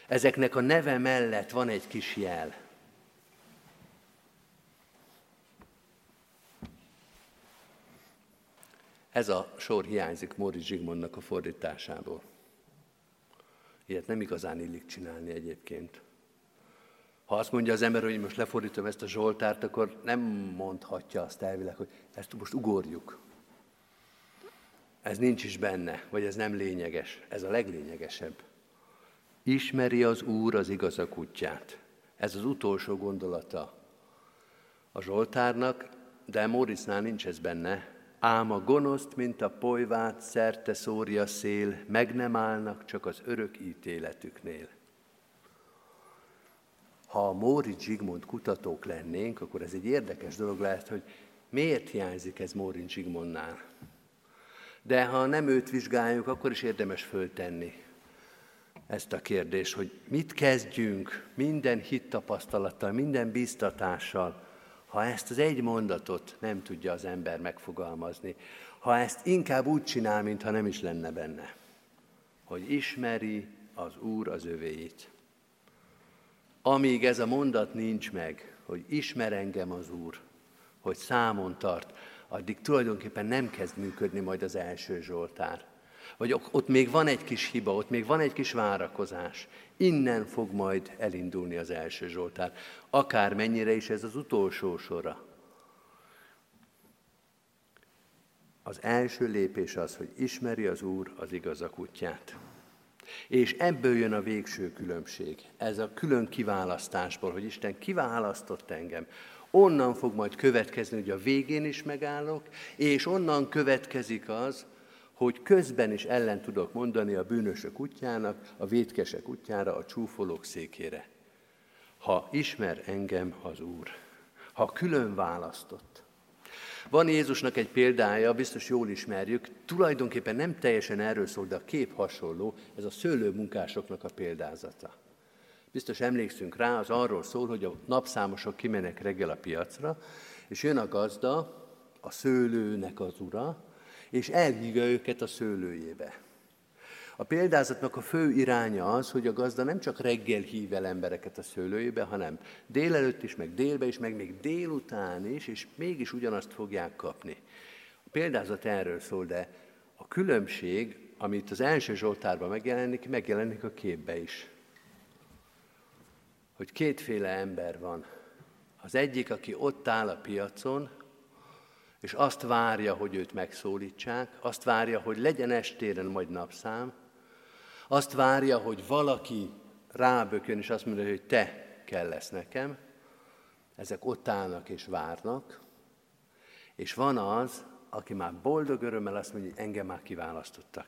Ezeknek a neve mellett van egy kis jel. Ez a sor hiányzik Móri Zsigmondnak a fordításából. Ilyet nem igazán illik csinálni egyébként. Ha azt mondja az ember, hogy most lefordítom ezt a Zsoltárt, akkor nem mondhatja azt elvileg, hogy ezt most ugorjuk. Ez nincs is benne, vagy ez nem lényeges. Ez a leglényegesebb. Ismeri az Úr az igazak útját. Ez az utolsó gondolata a Zsoltárnak, de Mórisznál nincs ez benne, ám a gonoszt, mint a polyvát szerte szórja szél, meg nem állnak csak az örök ítéletüknél. Ha a Móri Zsigmond kutatók lennénk, akkor ez egy érdekes dolog lehet, hogy miért hiányzik ez Móri Zsigmondnál. De ha nem őt vizsgáljuk, akkor is érdemes föltenni ezt a kérdést, hogy mit kezdjünk minden hittapasztalattal, minden biztatással, ha ezt az egy mondatot nem tudja az ember megfogalmazni, ha ezt inkább úgy csinál, mintha nem is lenne benne, hogy ismeri az Úr az övéit. Amíg ez a mondat nincs meg, hogy ismer engem az Úr, hogy számon tart, addig tulajdonképpen nem kezd működni majd az első Zsoltár. Vagy ott még van egy kis hiba, ott még van egy kis várakozás. Innen fog majd elindulni az első Zsoltár. Akár mennyire is ez az utolsó sora. Az első lépés az, hogy ismeri az Úr az igazak útját. És ebből jön a végső különbség. Ez a külön kiválasztásból, hogy Isten kiválasztott engem. Onnan fog majd következni, hogy a végén is megállok, és onnan következik az, hogy közben is ellen tudok mondani a bűnösök útjának, a vétkesek útjára, a csúfolók székére. Ha ismer engem az Úr, ha külön választott. Van Jézusnak egy példája, biztos jól ismerjük, tulajdonképpen nem teljesen erről szól, de a kép hasonló, ez a szőlőmunkásoknak a példázata. Biztos emlékszünk rá, az arról szól, hogy a napszámosok kimenek reggel a piacra, és jön a gazda, a szőlőnek az ura, és elhívja őket a szőlőjébe. A példázatnak a fő iránya az, hogy a gazda nem csak reggel hív el embereket a szőlőjébe, hanem délelőtt is, meg délbe is, meg még délután is, és mégis ugyanazt fogják kapni. A példázat erről szól, de a különbség, amit az első Zsoltárban megjelenik, megjelenik a képbe is. Hogy kétféle ember van. Az egyik, aki ott áll a piacon, és azt várja, hogy őt megszólítsák, azt várja, hogy legyen estéren majd napszám, azt várja, hogy valaki rábökjön, és azt mondja, hogy te kell lesz nekem. Ezek ott állnak és várnak. És van az, aki már boldog örömmel azt mondja, hogy engem már kiválasztottak.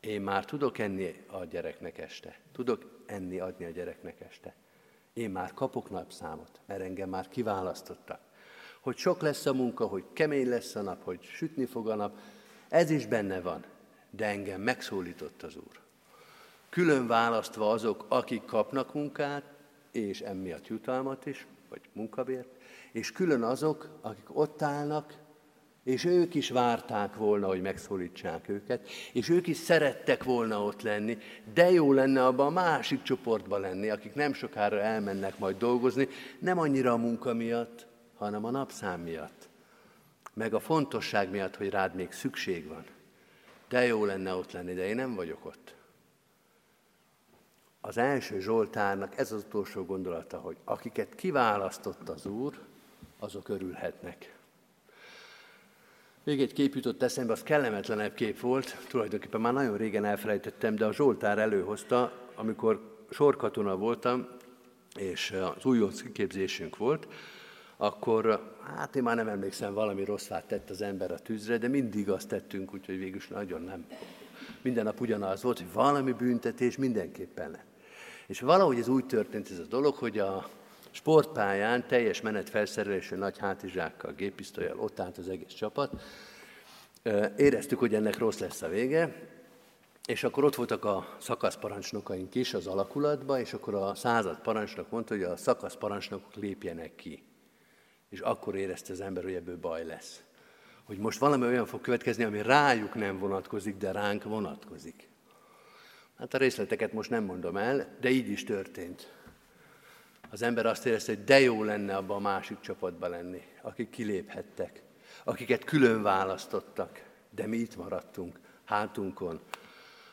Én már tudok enni a gyereknek este. Tudok enni, adni a gyereknek este. Én már kapok napszámot, mert engem már kiválasztottak hogy sok lesz a munka, hogy kemény lesz a nap, hogy sütni fog a nap, ez is benne van, de engem megszólított az Úr. Külön választva azok, akik kapnak munkát, és emiatt jutalmat is, vagy munkabért, és külön azok, akik ott állnak, és ők is várták volna, hogy megszólítsák őket, és ők is szerettek volna ott lenni, de jó lenne abban a másik csoportban lenni, akik nem sokára elmennek majd dolgozni, nem annyira a munka miatt, hanem a napszám miatt, meg a fontosság miatt, hogy rád még szükség van. De jó lenne ott lenni, de én nem vagyok ott. Az első Zsoltárnak ez az utolsó gondolata, hogy akiket kiválasztott az Úr, azok örülhetnek. Még egy kép jutott eszembe, az kellemetlenebb kép volt, tulajdonképpen már nagyon régen elfelejtettem, de a Zsoltár előhozta, amikor sorkatona voltam, és az újonc kiképzésünk volt, akkor hát én már nem emlékszem, valami rosszát tett az ember a tűzre, de mindig azt tettünk, úgyhogy végül nagyon nem. Minden nap ugyanaz volt, hogy valami büntetés mindenképpen lett. És valahogy ez úgy történt ez a dolog, hogy a sportpályán teljes menet felszerelésű nagy hátizsákkal, gépisztolyal ott állt az egész csapat. Éreztük, hogy ennek rossz lesz a vége, és akkor ott voltak a szakaszparancsnokaink is az alakulatban, és akkor a század parancsnok mondta, hogy a szakaszparancsnokok lépjenek ki. És akkor érezte az ember, hogy ebből baj lesz. Hogy most valami olyan fog következni, ami rájuk nem vonatkozik, de ránk vonatkozik. Hát a részleteket most nem mondom el, de így is történt. Az ember azt érezte, hogy de jó lenne abba a másik csapatba lenni, akik kiléphettek, akiket külön választottak, de mi itt maradtunk, hátunkon.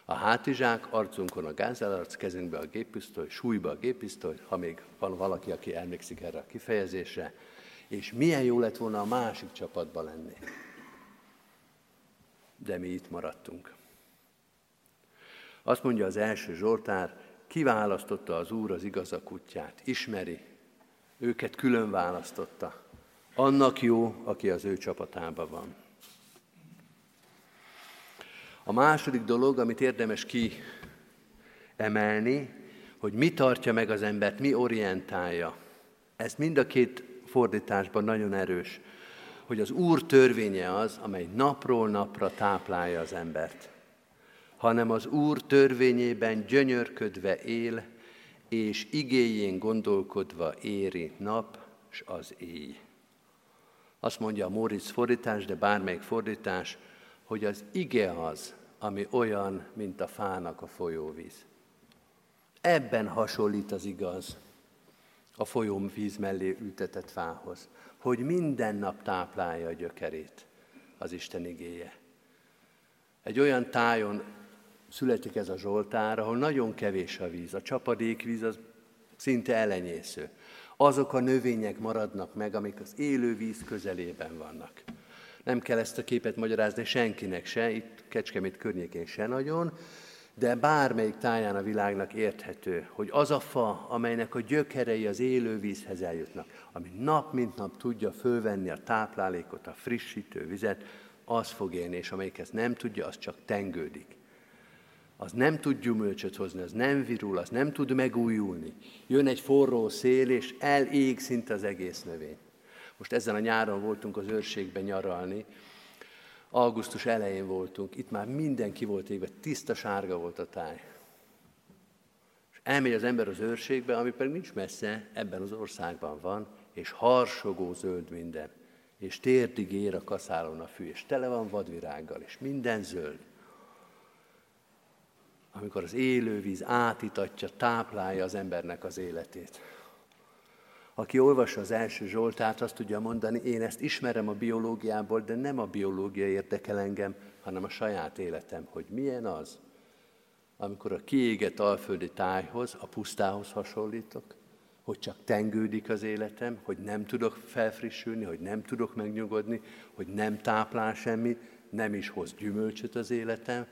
A hátizsák, arcunkon a gázelarc, kezünkbe a géppisztoly, súlyba a géppisztoly, ha még van valaki, aki emlékszik erre a kifejezésre, és milyen jó lett volna a másik csapatba lenni. De mi itt maradtunk. Azt mondja az első Zsoltár, kiválasztotta az Úr az igazak útját, ismeri, őket külön választotta. Annak jó, aki az ő csapatában van. A második dolog, amit érdemes kiemelni, hogy mi tartja meg az embert, mi orientálja. Ezt mind a két fordításban nagyon erős. hogy az Úr törvénye az, amely napról napra táplálja az embert, hanem az Úr törvényében gyönyörködve él, és igéjén gondolkodva éri nap s az éj. Azt mondja a Móricz fordítás, de bármelyik fordítás, hogy az ige az, ami olyan, mint a fának a folyóvíz. Ebben hasonlít az igaz a folyóvíz mellé ültetett fához, hogy minden nap táplálja a gyökerét az Isten igéje. Egy olyan tájon születik ez a Zsoltár, ahol nagyon kevés a víz. A csapadékvíz az szinte elenyésző. Azok a növények maradnak meg, amik az élő víz közelében vannak. Nem kell ezt a képet magyarázni senkinek se, itt Kecskemét környékén se nagyon, de bármelyik táján a világnak érthető, hogy az a fa, amelynek a gyökerei az élő vízhez eljutnak, ami nap mint nap tudja fölvenni a táplálékot, a frissítő vizet, az fog élni, és amelyik ezt nem tudja, az csak tengődik. Az nem tud gyümölcsöt hozni, az nem virul, az nem tud megújulni. Jön egy forró szél, és elég szinte az egész növény. Most ezen a nyáron voltunk az őrségben nyaralni, augusztus elején voltunk, itt már mindenki volt égve, tiszta sárga volt a táj. És elmegy az ember az őrségbe, ami pedig nincs messze, ebben az országban van, és harsogó zöld minden, és térdig ér a kaszálon a fű, és tele van vadvirággal, és minden zöld. Amikor az élővíz átitatja, táplálja az embernek az életét. Aki olvassa az első Zsoltát, azt tudja mondani, én ezt ismerem a biológiából, de nem a biológia érdekel engem, hanem a saját életem, hogy milyen az, amikor a kiégett alföldi tájhoz, a pusztához hasonlítok, hogy csak tengődik az életem, hogy nem tudok felfrissülni, hogy nem tudok megnyugodni, hogy nem táplál semmit, nem is hoz gyümölcsöt az életem,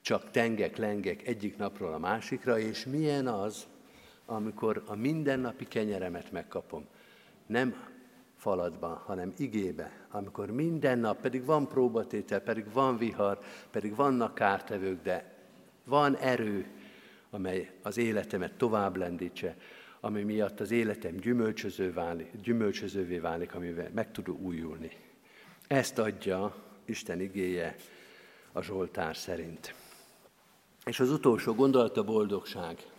csak tengek, lengek egyik napról a másikra, és milyen az, amikor a mindennapi kenyeremet megkapom. Nem faladban, hanem igébe, amikor minden nap, pedig van próbatétel, pedig van vihar, pedig vannak kártevők, de van erő, amely az életemet tovább lendítse, ami miatt az életem gyümölcsöző válik, gyümölcsözővé válik, amivel meg tudok újulni. Ezt adja Isten igéje a Zsoltár szerint. És az utolsó gondolat a boldogság.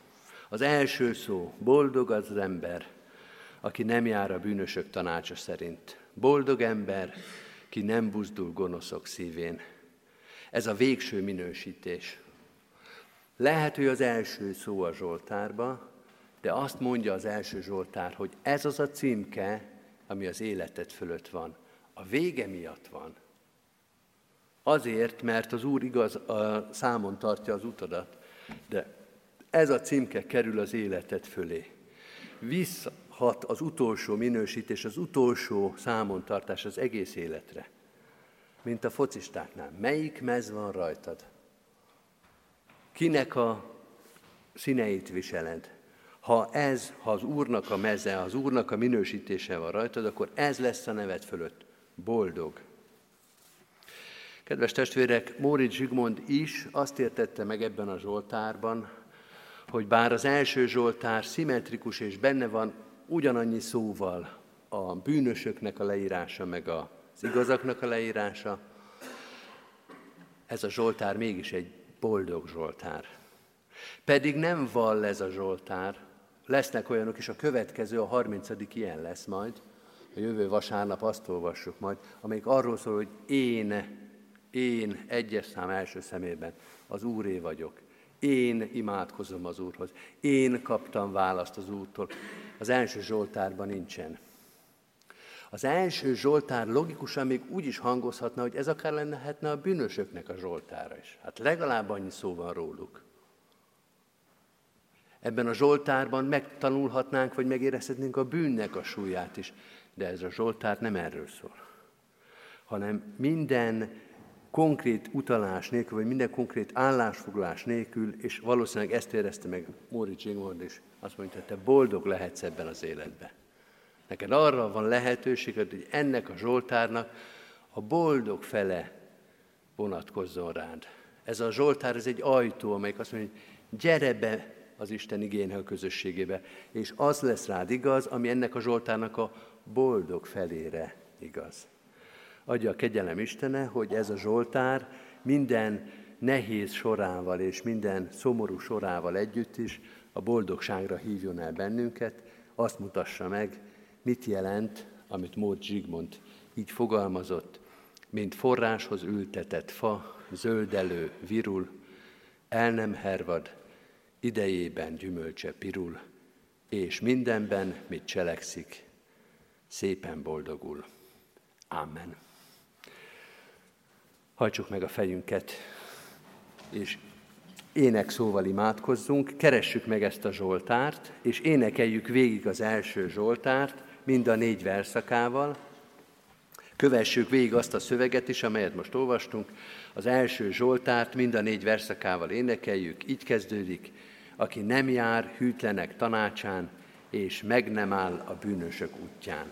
Az első szó, boldog az, az ember, aki nem jár a bűnösök tanácsa szerint. Boldog ember, ki nem buzdul gonoszok szívén. Ez a végső minősítés. Lehet, hogy az első szó a Zsoltárba, de azt mondja az első Zsoltár, hogy ez az a címke, ami az életed fölött van. A vége miatt van. Azért, mert az Úr igaz, a számon tartja az utadat, de ez a címke kerül az életed fölé. Visszhat az utolsó minősítés, az utolsó számon tartás az egész életre. Mint a focistáknál. Melyik mez van rajtad? Kinek a színeit viseled? Ha ez, ha az Úrnak a meze, az Úrnak a minősítése van rajtad, akkor ez lesz a neved fölött. Boldog. Kedves testvérek, Móricz Zsigmond is azt értette meg ebben a Zsoltárban, hogy bár az első Zsoltár szimmetrikus és benne van ugyanannyi szóval a bűnösöknek a leírása, meg az igazaknak a leírása, ez a Zsoltár mégis egy boldog Zsoltár. Pedig nem vall ez a Zsoltár, lesznek olyanok is, a következő, a 30. ilyen lesz majd, a jövő vasárnap azt olvassuk majd, amelyik arról szól, hogy én, én egyes szám első szemében az Úré vagyok. Én imádkozom az Úrhoz. Én kaptam választ az Úrtól. Az első Zsoltárban nincsen. Az első Zsoltár logikusan még úgy is hangozhatna, hogy ez akár lehetne a bűnösöknek a Zsoltára is. Hát legalább annyi szó van róluk. Ebben a Zsoltárban megtanulhatnánk, vagy megérezhetnénk a bűnnek a súlyát is. De ez a Zsoltár nem erről szól, hanem minden konkrét utalás nélkül, vagy minden konkrét állásfoglalás nélkül, és valószínűleg ezt érezte meg Móricz Zsigmond is, azt mondta, hogy te boldog lehetsz ebben az életben. Neked arra van lehetőséged, hogy ennek a Zsoltárnak a boldog fele vonatkozzon rád. Ez a Zsoltár, ez egy ajtó, amelyik azt mondja, hogy gyere be az Isten igénye a közösségébe, és az lesz rád igaz, ami ennek a Zsoltárnak a boldog felére igaz. Adja a kegyelem Istene, hogy ez a Zsoltár minden nehéz sorával és minden szomorú sorával együtt is a boldogságra hívjon el bennünket, azt mutassa meg, mit jelent, amit Mód Zsigmond így fogalmazott, mint forráshoz ültetett fa, zöldelő, virul, el nem hervad, idejében gyümölcse pirul, és mindenben, mit cselekszik, szépen boldogul. Amen. Hajtsuk meg a fejünket, és ének szóval imádkozzunk, keressük meg ezt a Zsoltárt, és énekeljük végig az első Zsoltárt, mind a négy verszakával, Kövessük végig azt a szöveget is, amelyet most olvastunk. Az első Zsoltárt mind a négy verszakával énekeljük. Így kezdődik, aki nem jár hűtlenek tanácsán, és meg nem áll a bűnösök útján.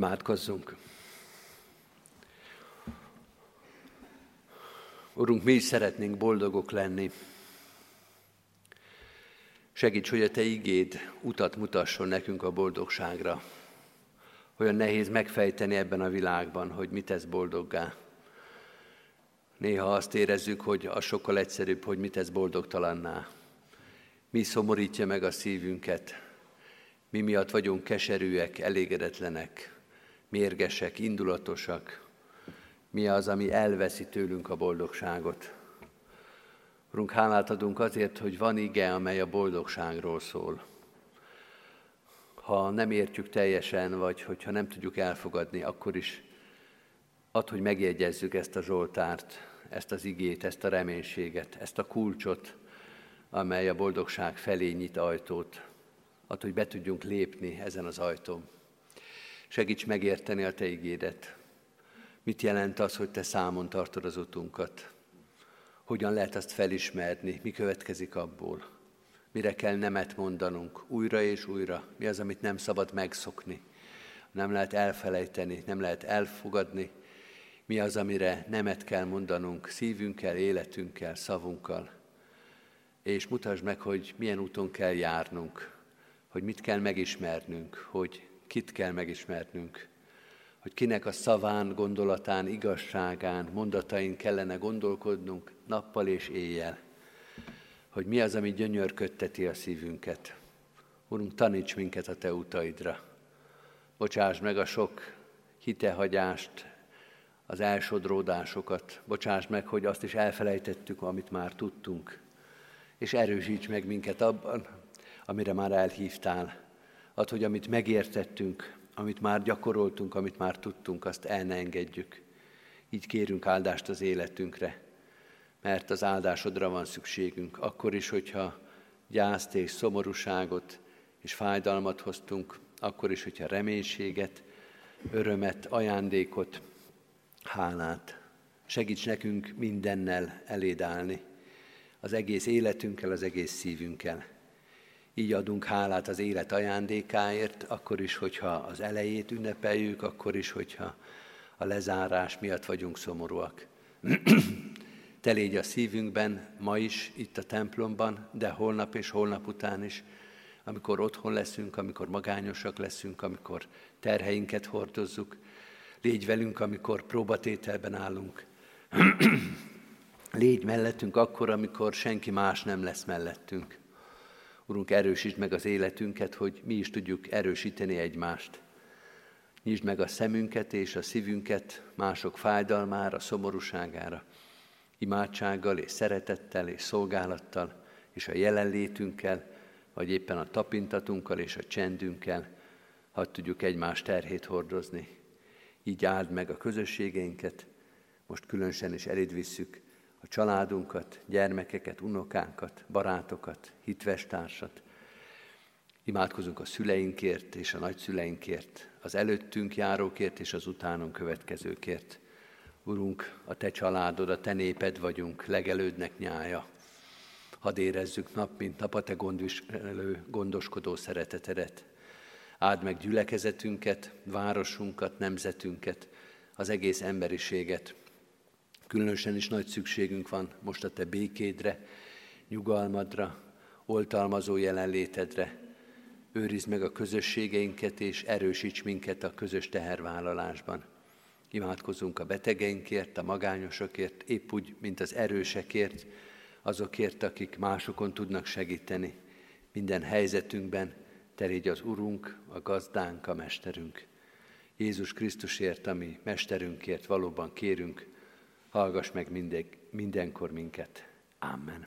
Imádkozzunk! Urunk, mi is szeretnénk boldogok lenni. Segíts, hogy a Te igéd utat mutasson nekünk a boldogságra. Olyan nehéz megfejteni ebben a világban, hogy mit tesz boldoggá. Néha azt érezzük, hogy az sokkal egyszerűbb, hogy mit tesz boldogtalanná. Mi szomorítja meg a szívünket, mi miatt vagyunk keserűek, elégedetlenek, mérgesek, indulatosak, mi az, ami elveszi tőlünk a boldogságot. Urunk, hálát adunk azért, hogy van ige, amely a boldogságról szól. Ha nem értjük teljesen, vagy hogyha nem tudjuk elfogadni, akkor is ad, hogy megjegyezzük ezt a Zsoltárt, ezt az igét, ezt a reménységet, ezt a kulcsot, amely a boldogság felé nyit ajtót. Ad, hogy be tudjunk lépni ezen az ajtón. Segíts megérteni a Te igédet. Mit jelent az, hogy Te számon tartod az utunkat? Hogyan lehet azt felismerni? Mi következik abból? Mire kell nemet mondanunk újra és újra? Mi az, amit nem szabad megszokni? Nem lehet elfelejteni, nem lehet elfogadni. Mi az, amire nemet kell mondanunk szívünkkel, életünkkel, szavunkkal? És mutasd meg, hogy milyen úton kell járnunk, hogy mit kell megismernünk, hogy kit kell megismernünk, hogy kinek a szaván, gondolatán, igazságán, mondatain kellene gondolkodnunk nappal és éjjel, hogy mi az, ami gyönyörködteti a szívünket. Urunk, taníts minket a Te utaidra. Bocsáss meg a sok hitehagyást, az elsodródásokat. Bocsáss meg, hogy azt is elfelejtettük, amit már tudtunk. És erősíts meg minket abban, amire már elhívtál. Add, hogy amit megértettünk, amit már gyakoroltunk, amit már tudtunk, azt el ne engedjük. Így kérünk áldást az életünkre, mert az áldásodra van szükségünk, akkor is, hogyha gyászt és szomorúságot és fájdalmat hoztunk, akkor is, hogyha reménységet, örömet, ajándékot, hálát. Segíts nekünk mindennel eléd az egész életünkkel, az egész szívünkkel. Így adunk hálát az élet ajándékáért, akkor is, hogyha az elejét ünnepeljük, akkor is, hogyha a lezárás miatt vagyunk szomorúak. *clears throat* Te légy a szívünkben, ma is, itt a templomban, de holnap és holnap után is, amikor otthon leszünk, amikor magányosak leszünk, amikor terheinket hordozzuk. Légy velünk, amikor próbatételben állunk. *clears throat* Légy mellettünk akkor, amikor senki más nem lesz mellettünk. Urunk, erősítsd meg az életünket, hogy mi is tudjuk erősíteni egymást. Nyisd meg a szemünket és a szívünket mások fájdalmára, szomorúságára, imádsággal és szeretettel és szolgálattal, és a jelenlétünkkel, vagy éppen a tapintatunkkal és a csendünkkel, hadd tudjuk egymás terhét hordozni. Így áld meg a közösségeinket, most különösen is eléd visszük a családunkat, gyermekeket, unokánkat, barátokat, hitvestársat. Imádkozunk a szüleinkért és a nagyszüleinkért, az előttünk járókért és az utánunk következőkért. Urunk, a Te családod, a Te néped vagyunk, legelődnek nyája. Hadd érezzük nap, mint nap a Te gondviselő, gondoskodó szeretetedet. Áld meg gyülekezetünket, városunkat, nemzetünket, az egész emberiséget, Különösen is nagy szükségünk van most a Te békédre, nyugalmadra, oltalmazó jelenlétedre. Őrizd meg a közösségeinket, és erősíts minket a közös tehervállalásban. Imádkozunk a betegeinkért, a magányosokért, épp úgy, mint az erősekért, azokért, akik másokon tudnak segíteni. Minden helyzetünkben Te légy az Urunk, a gazdánk, a Mesterünk. Jézus Krisztusért, ami Mesterünkért valóban kérünk, hallgass meg minden, mindenkor minket. Amen.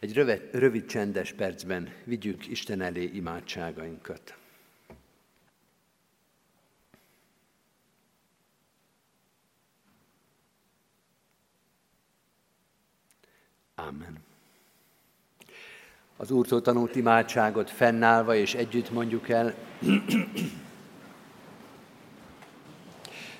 Egy rövid, rövid csendes percben vigyük Isten elé imádságainkat. Amen. Az Úrtól tanult imádságot fennállva és együtt mondjuk el.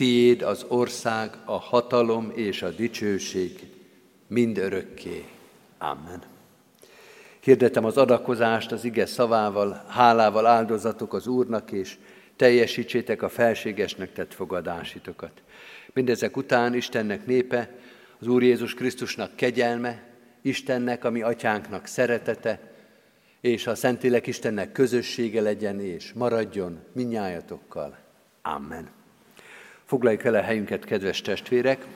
tiéd az ország, a hatalom és a dicsőség mind örökké. Amen. Hirdetem az adakozást az ige szavával, hálával áldozatok az Úrnak, és teljesítsétek a felségesnek tett fogadásitokat. Mindezek után Istennek népe, az Úr Jézus Krisztusnak kegyelme, Istennek, ami atyánknak szeretete, és a Szentlélek Istennek közössége legyen, és maradjon minnyájatokkal. Amen. Foglaljuk el helyünket, kedves testvérek,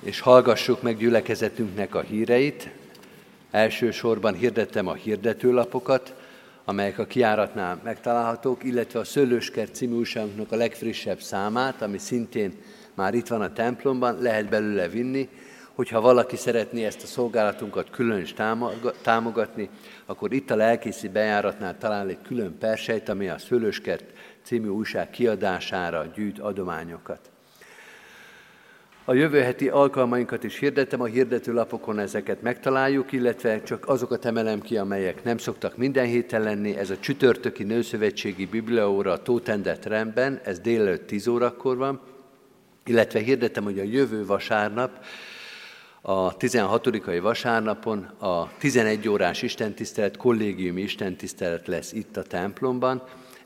és hallgassuk meg gyülekezetünknek a híreit. Elsősorban hirdettem a hirdetőlapokat, amelyek a kiáratnál megtalálhatók, illetve a Szőlőskert című újságunknak a legfrissebb számát, ami szintén már itt van a templomban, lehet belőle vinni, hogyha valaki szeretné ezt a szolgálatunkat külön is támogatni, akkor itt a lelkészi bejáratnál talál egy külön persejt, ami a Szőlőskert című újság kiadására gyűjt adományokat. A jövő heti alkalmainkat is hirdetem, a hirdetőlapokon ezeket megtaláljuk, illetve csak azokat emelem ki, amelyek nem szoktak minden héten lenni. Ez a csütörtöki nőszövetségi bibliaóra a Tótender teremben, ez délelőtt 10 órakor van, illetve hirdetem, hogy a jövő vasárnap, a 16. vasárnapon a 11 órás istentisztelet, kollégiumi istentisztelet lesz itt a templomban,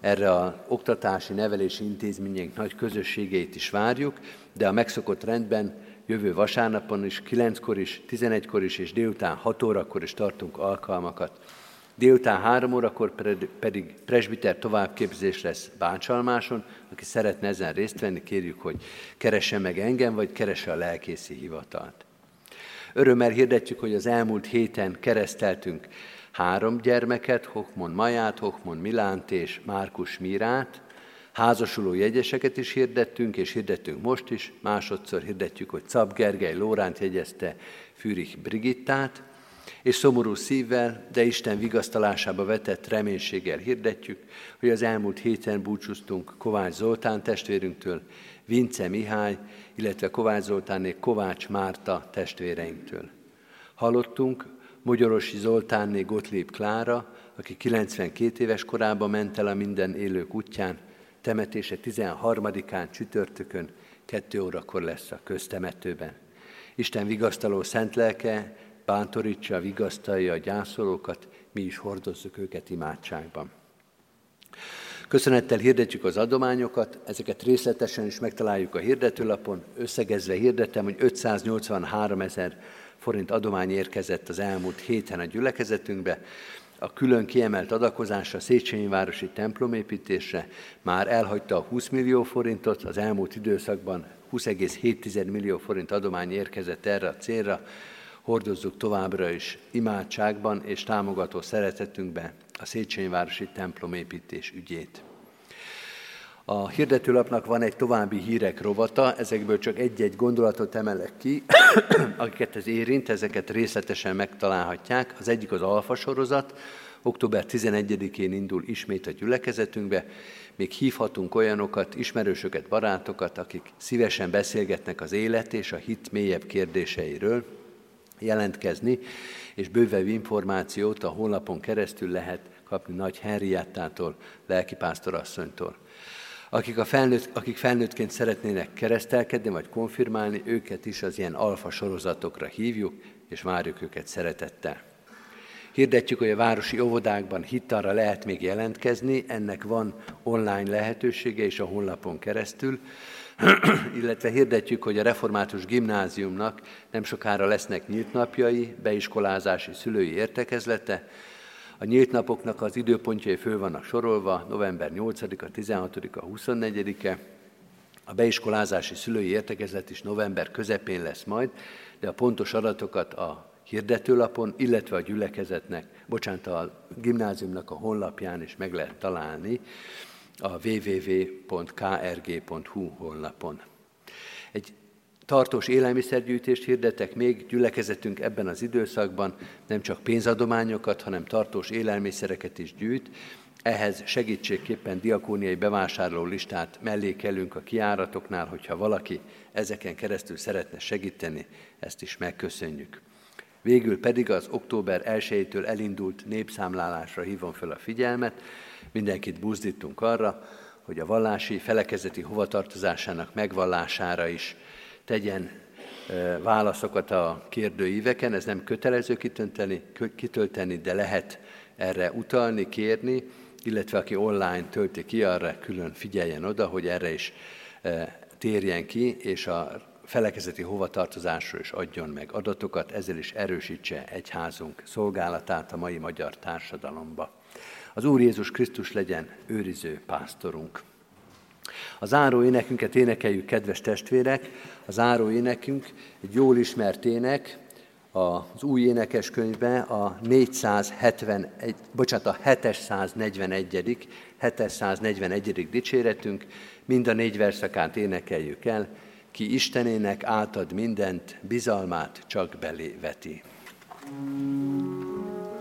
erre a oktatási, nevelési intézmények nagy közösségeit is várjuk, de a megszokott rendben jövő vasárnapon is, 9-kor is, 11-kor is, és délután 6 órakor is tartunk alkalmakat. Délután 3 órakor pedig presbiter továbbképzés lesz Báncsalmáson. Aki szeretne ezen részt venni, kérjük, hogy keresse meg engem, vagy keresse a lelkészi hivatalt. Örömmel hirdetjük, hogy az elmúlt héten kereszteltünk három gyermeket, Hokmon Maját, Hokmon Milánt és Márkus Mirát. Házasuló jegyeseket is hirdettünk, és hirdettünk most is. Másodszor hirdetjük, hogy Cab Gergely Lóránt jegyezte Fürich Brigittát, és szomorú szívvel, de Isten vigasztalásába vetett reménységgel hirdetjük, hogy az elmúlt héten búcsúztunk Kovács Zoltán testvérünktől, Vince Mihály, illetve Kovács Zoltánnék Kovács Márta testvéreinktől. Hallottunk Magyarosi Zoltánné Gottlieb Klára, aki 92 éves korában ment el a minden élők útján, temetése 13-án csütörtökön, 2 órakor lesz a köztemetőben. Isten vigasztaló szent lelke bántorítsa, vigasztalja a gyászolókat, mi is hordozzuk őket imádságban. Köszönettel hirdetjük az adományokat, ezeket részletesen is megtaláljuk a hirdetőlapon. Összegezve hirdetem, hogy 583 ezer forint adomány érkezett az elmúlt héten a gyülekezetünkbe. A külön kiemelt adakozás a Széchenyi városi templomépítésre már elhagyta a 20 millió forintot, az elmúlt időszakban 20,7 millió forint adomány érkezett erre a célra. Hordozzuk továbbra is imádságban és támogató szeretetünkbe a Széchenyi városi templomépítés ügyét. A hirdetőlapnak van egy további hírek rovata, ezekből csak egy-egy gondolatot emelek ki, *coughs* akiket ez érint, ezeket részletesen megtalálhatják. Az egyik az alfa sorozat, október 11-én indul ismét a gyülekezetünkbe, még hívhatunk olyanokat, ismerősöket, barátokat, akik szívesen beszélgetnek az élet és a hit mélyebb kérdéseiről, jelentkezni, és bővebb információt a honlapon keresztül lehet kapni Nagy Henriettától, lelkipásztorasszonytól. Akik, a felnőtt, akik felnőttként szeretnének keresztelkedni, vagy konfirmálni, őket is az ilyen alfa sorozatokra hívjuk, és várjuk őket szeretettel. Hirdetjük, hogy a városi óvodákban hittarra lehet még jelentkezni, ennek van online lehetősége is a honlapon keresztül, *clears throat* illetve hirdetjük, hogy a református gimnáziumnak nem sokára lesznek nyílt napjai, beiskolázási szülői értekezlete, a nyílt napoknak az időpontjai föl vannak sorolva, november 8-a, 16-a, 24-e. A beiskolázási szülői értekezlet is november közepén lesz majd, de a pontos adatokat a hirdetőlapon, illetve a gyülekezetnek, bocsánat, a gimnáziumnak a honlapján is meg lehet találni a www.krg.hu honlapon. Egy tartós élelmiszergyűjtést hirdetek még gyülekezetünk ebben az időszakban, nem csak pénzadományokat, hanem tartós élelmiszereket is gyűjt. Ehhez segítségképpen diakóniai bevásárló listát mellékelünk a kiáratoknál, hogyha valaki ezeken keresztül szeretne segíteni, ezt is megköszönjük. Végül pedig az október 1-től elindult népszámlálásra hívom fel a figyelmet. Mindenkit buzdítunk arra, hogy a vallási felekezeti hovatartozásának megvallására is tegyen válaszokat a kérdőíveken. Ez nem kötelező kitölteni, kitölteni, de lehet erre utalni, kérni, illetve aki online tölti ki, arra külön figyeljen oda, hogy erre is térjen ki, és a felekezeti hovatartozásról is adjon meg adatokat, ezzel is erősítse egyházunk szolgálatát a mai magyar társadalomba. Az Úr Jézus Krisztus legyen őriző pásztorunk. A záró énekünket énekeljük, kedves testvérek. A záró énekünk egy jól ismert ének, az új énekeskönyvben a 471, bocsánat, a 741. 741. dicséretünk, mind a négy verszakát énekeljük el, ki Istenének átad mindent, bizalmát csak belé veti. thank you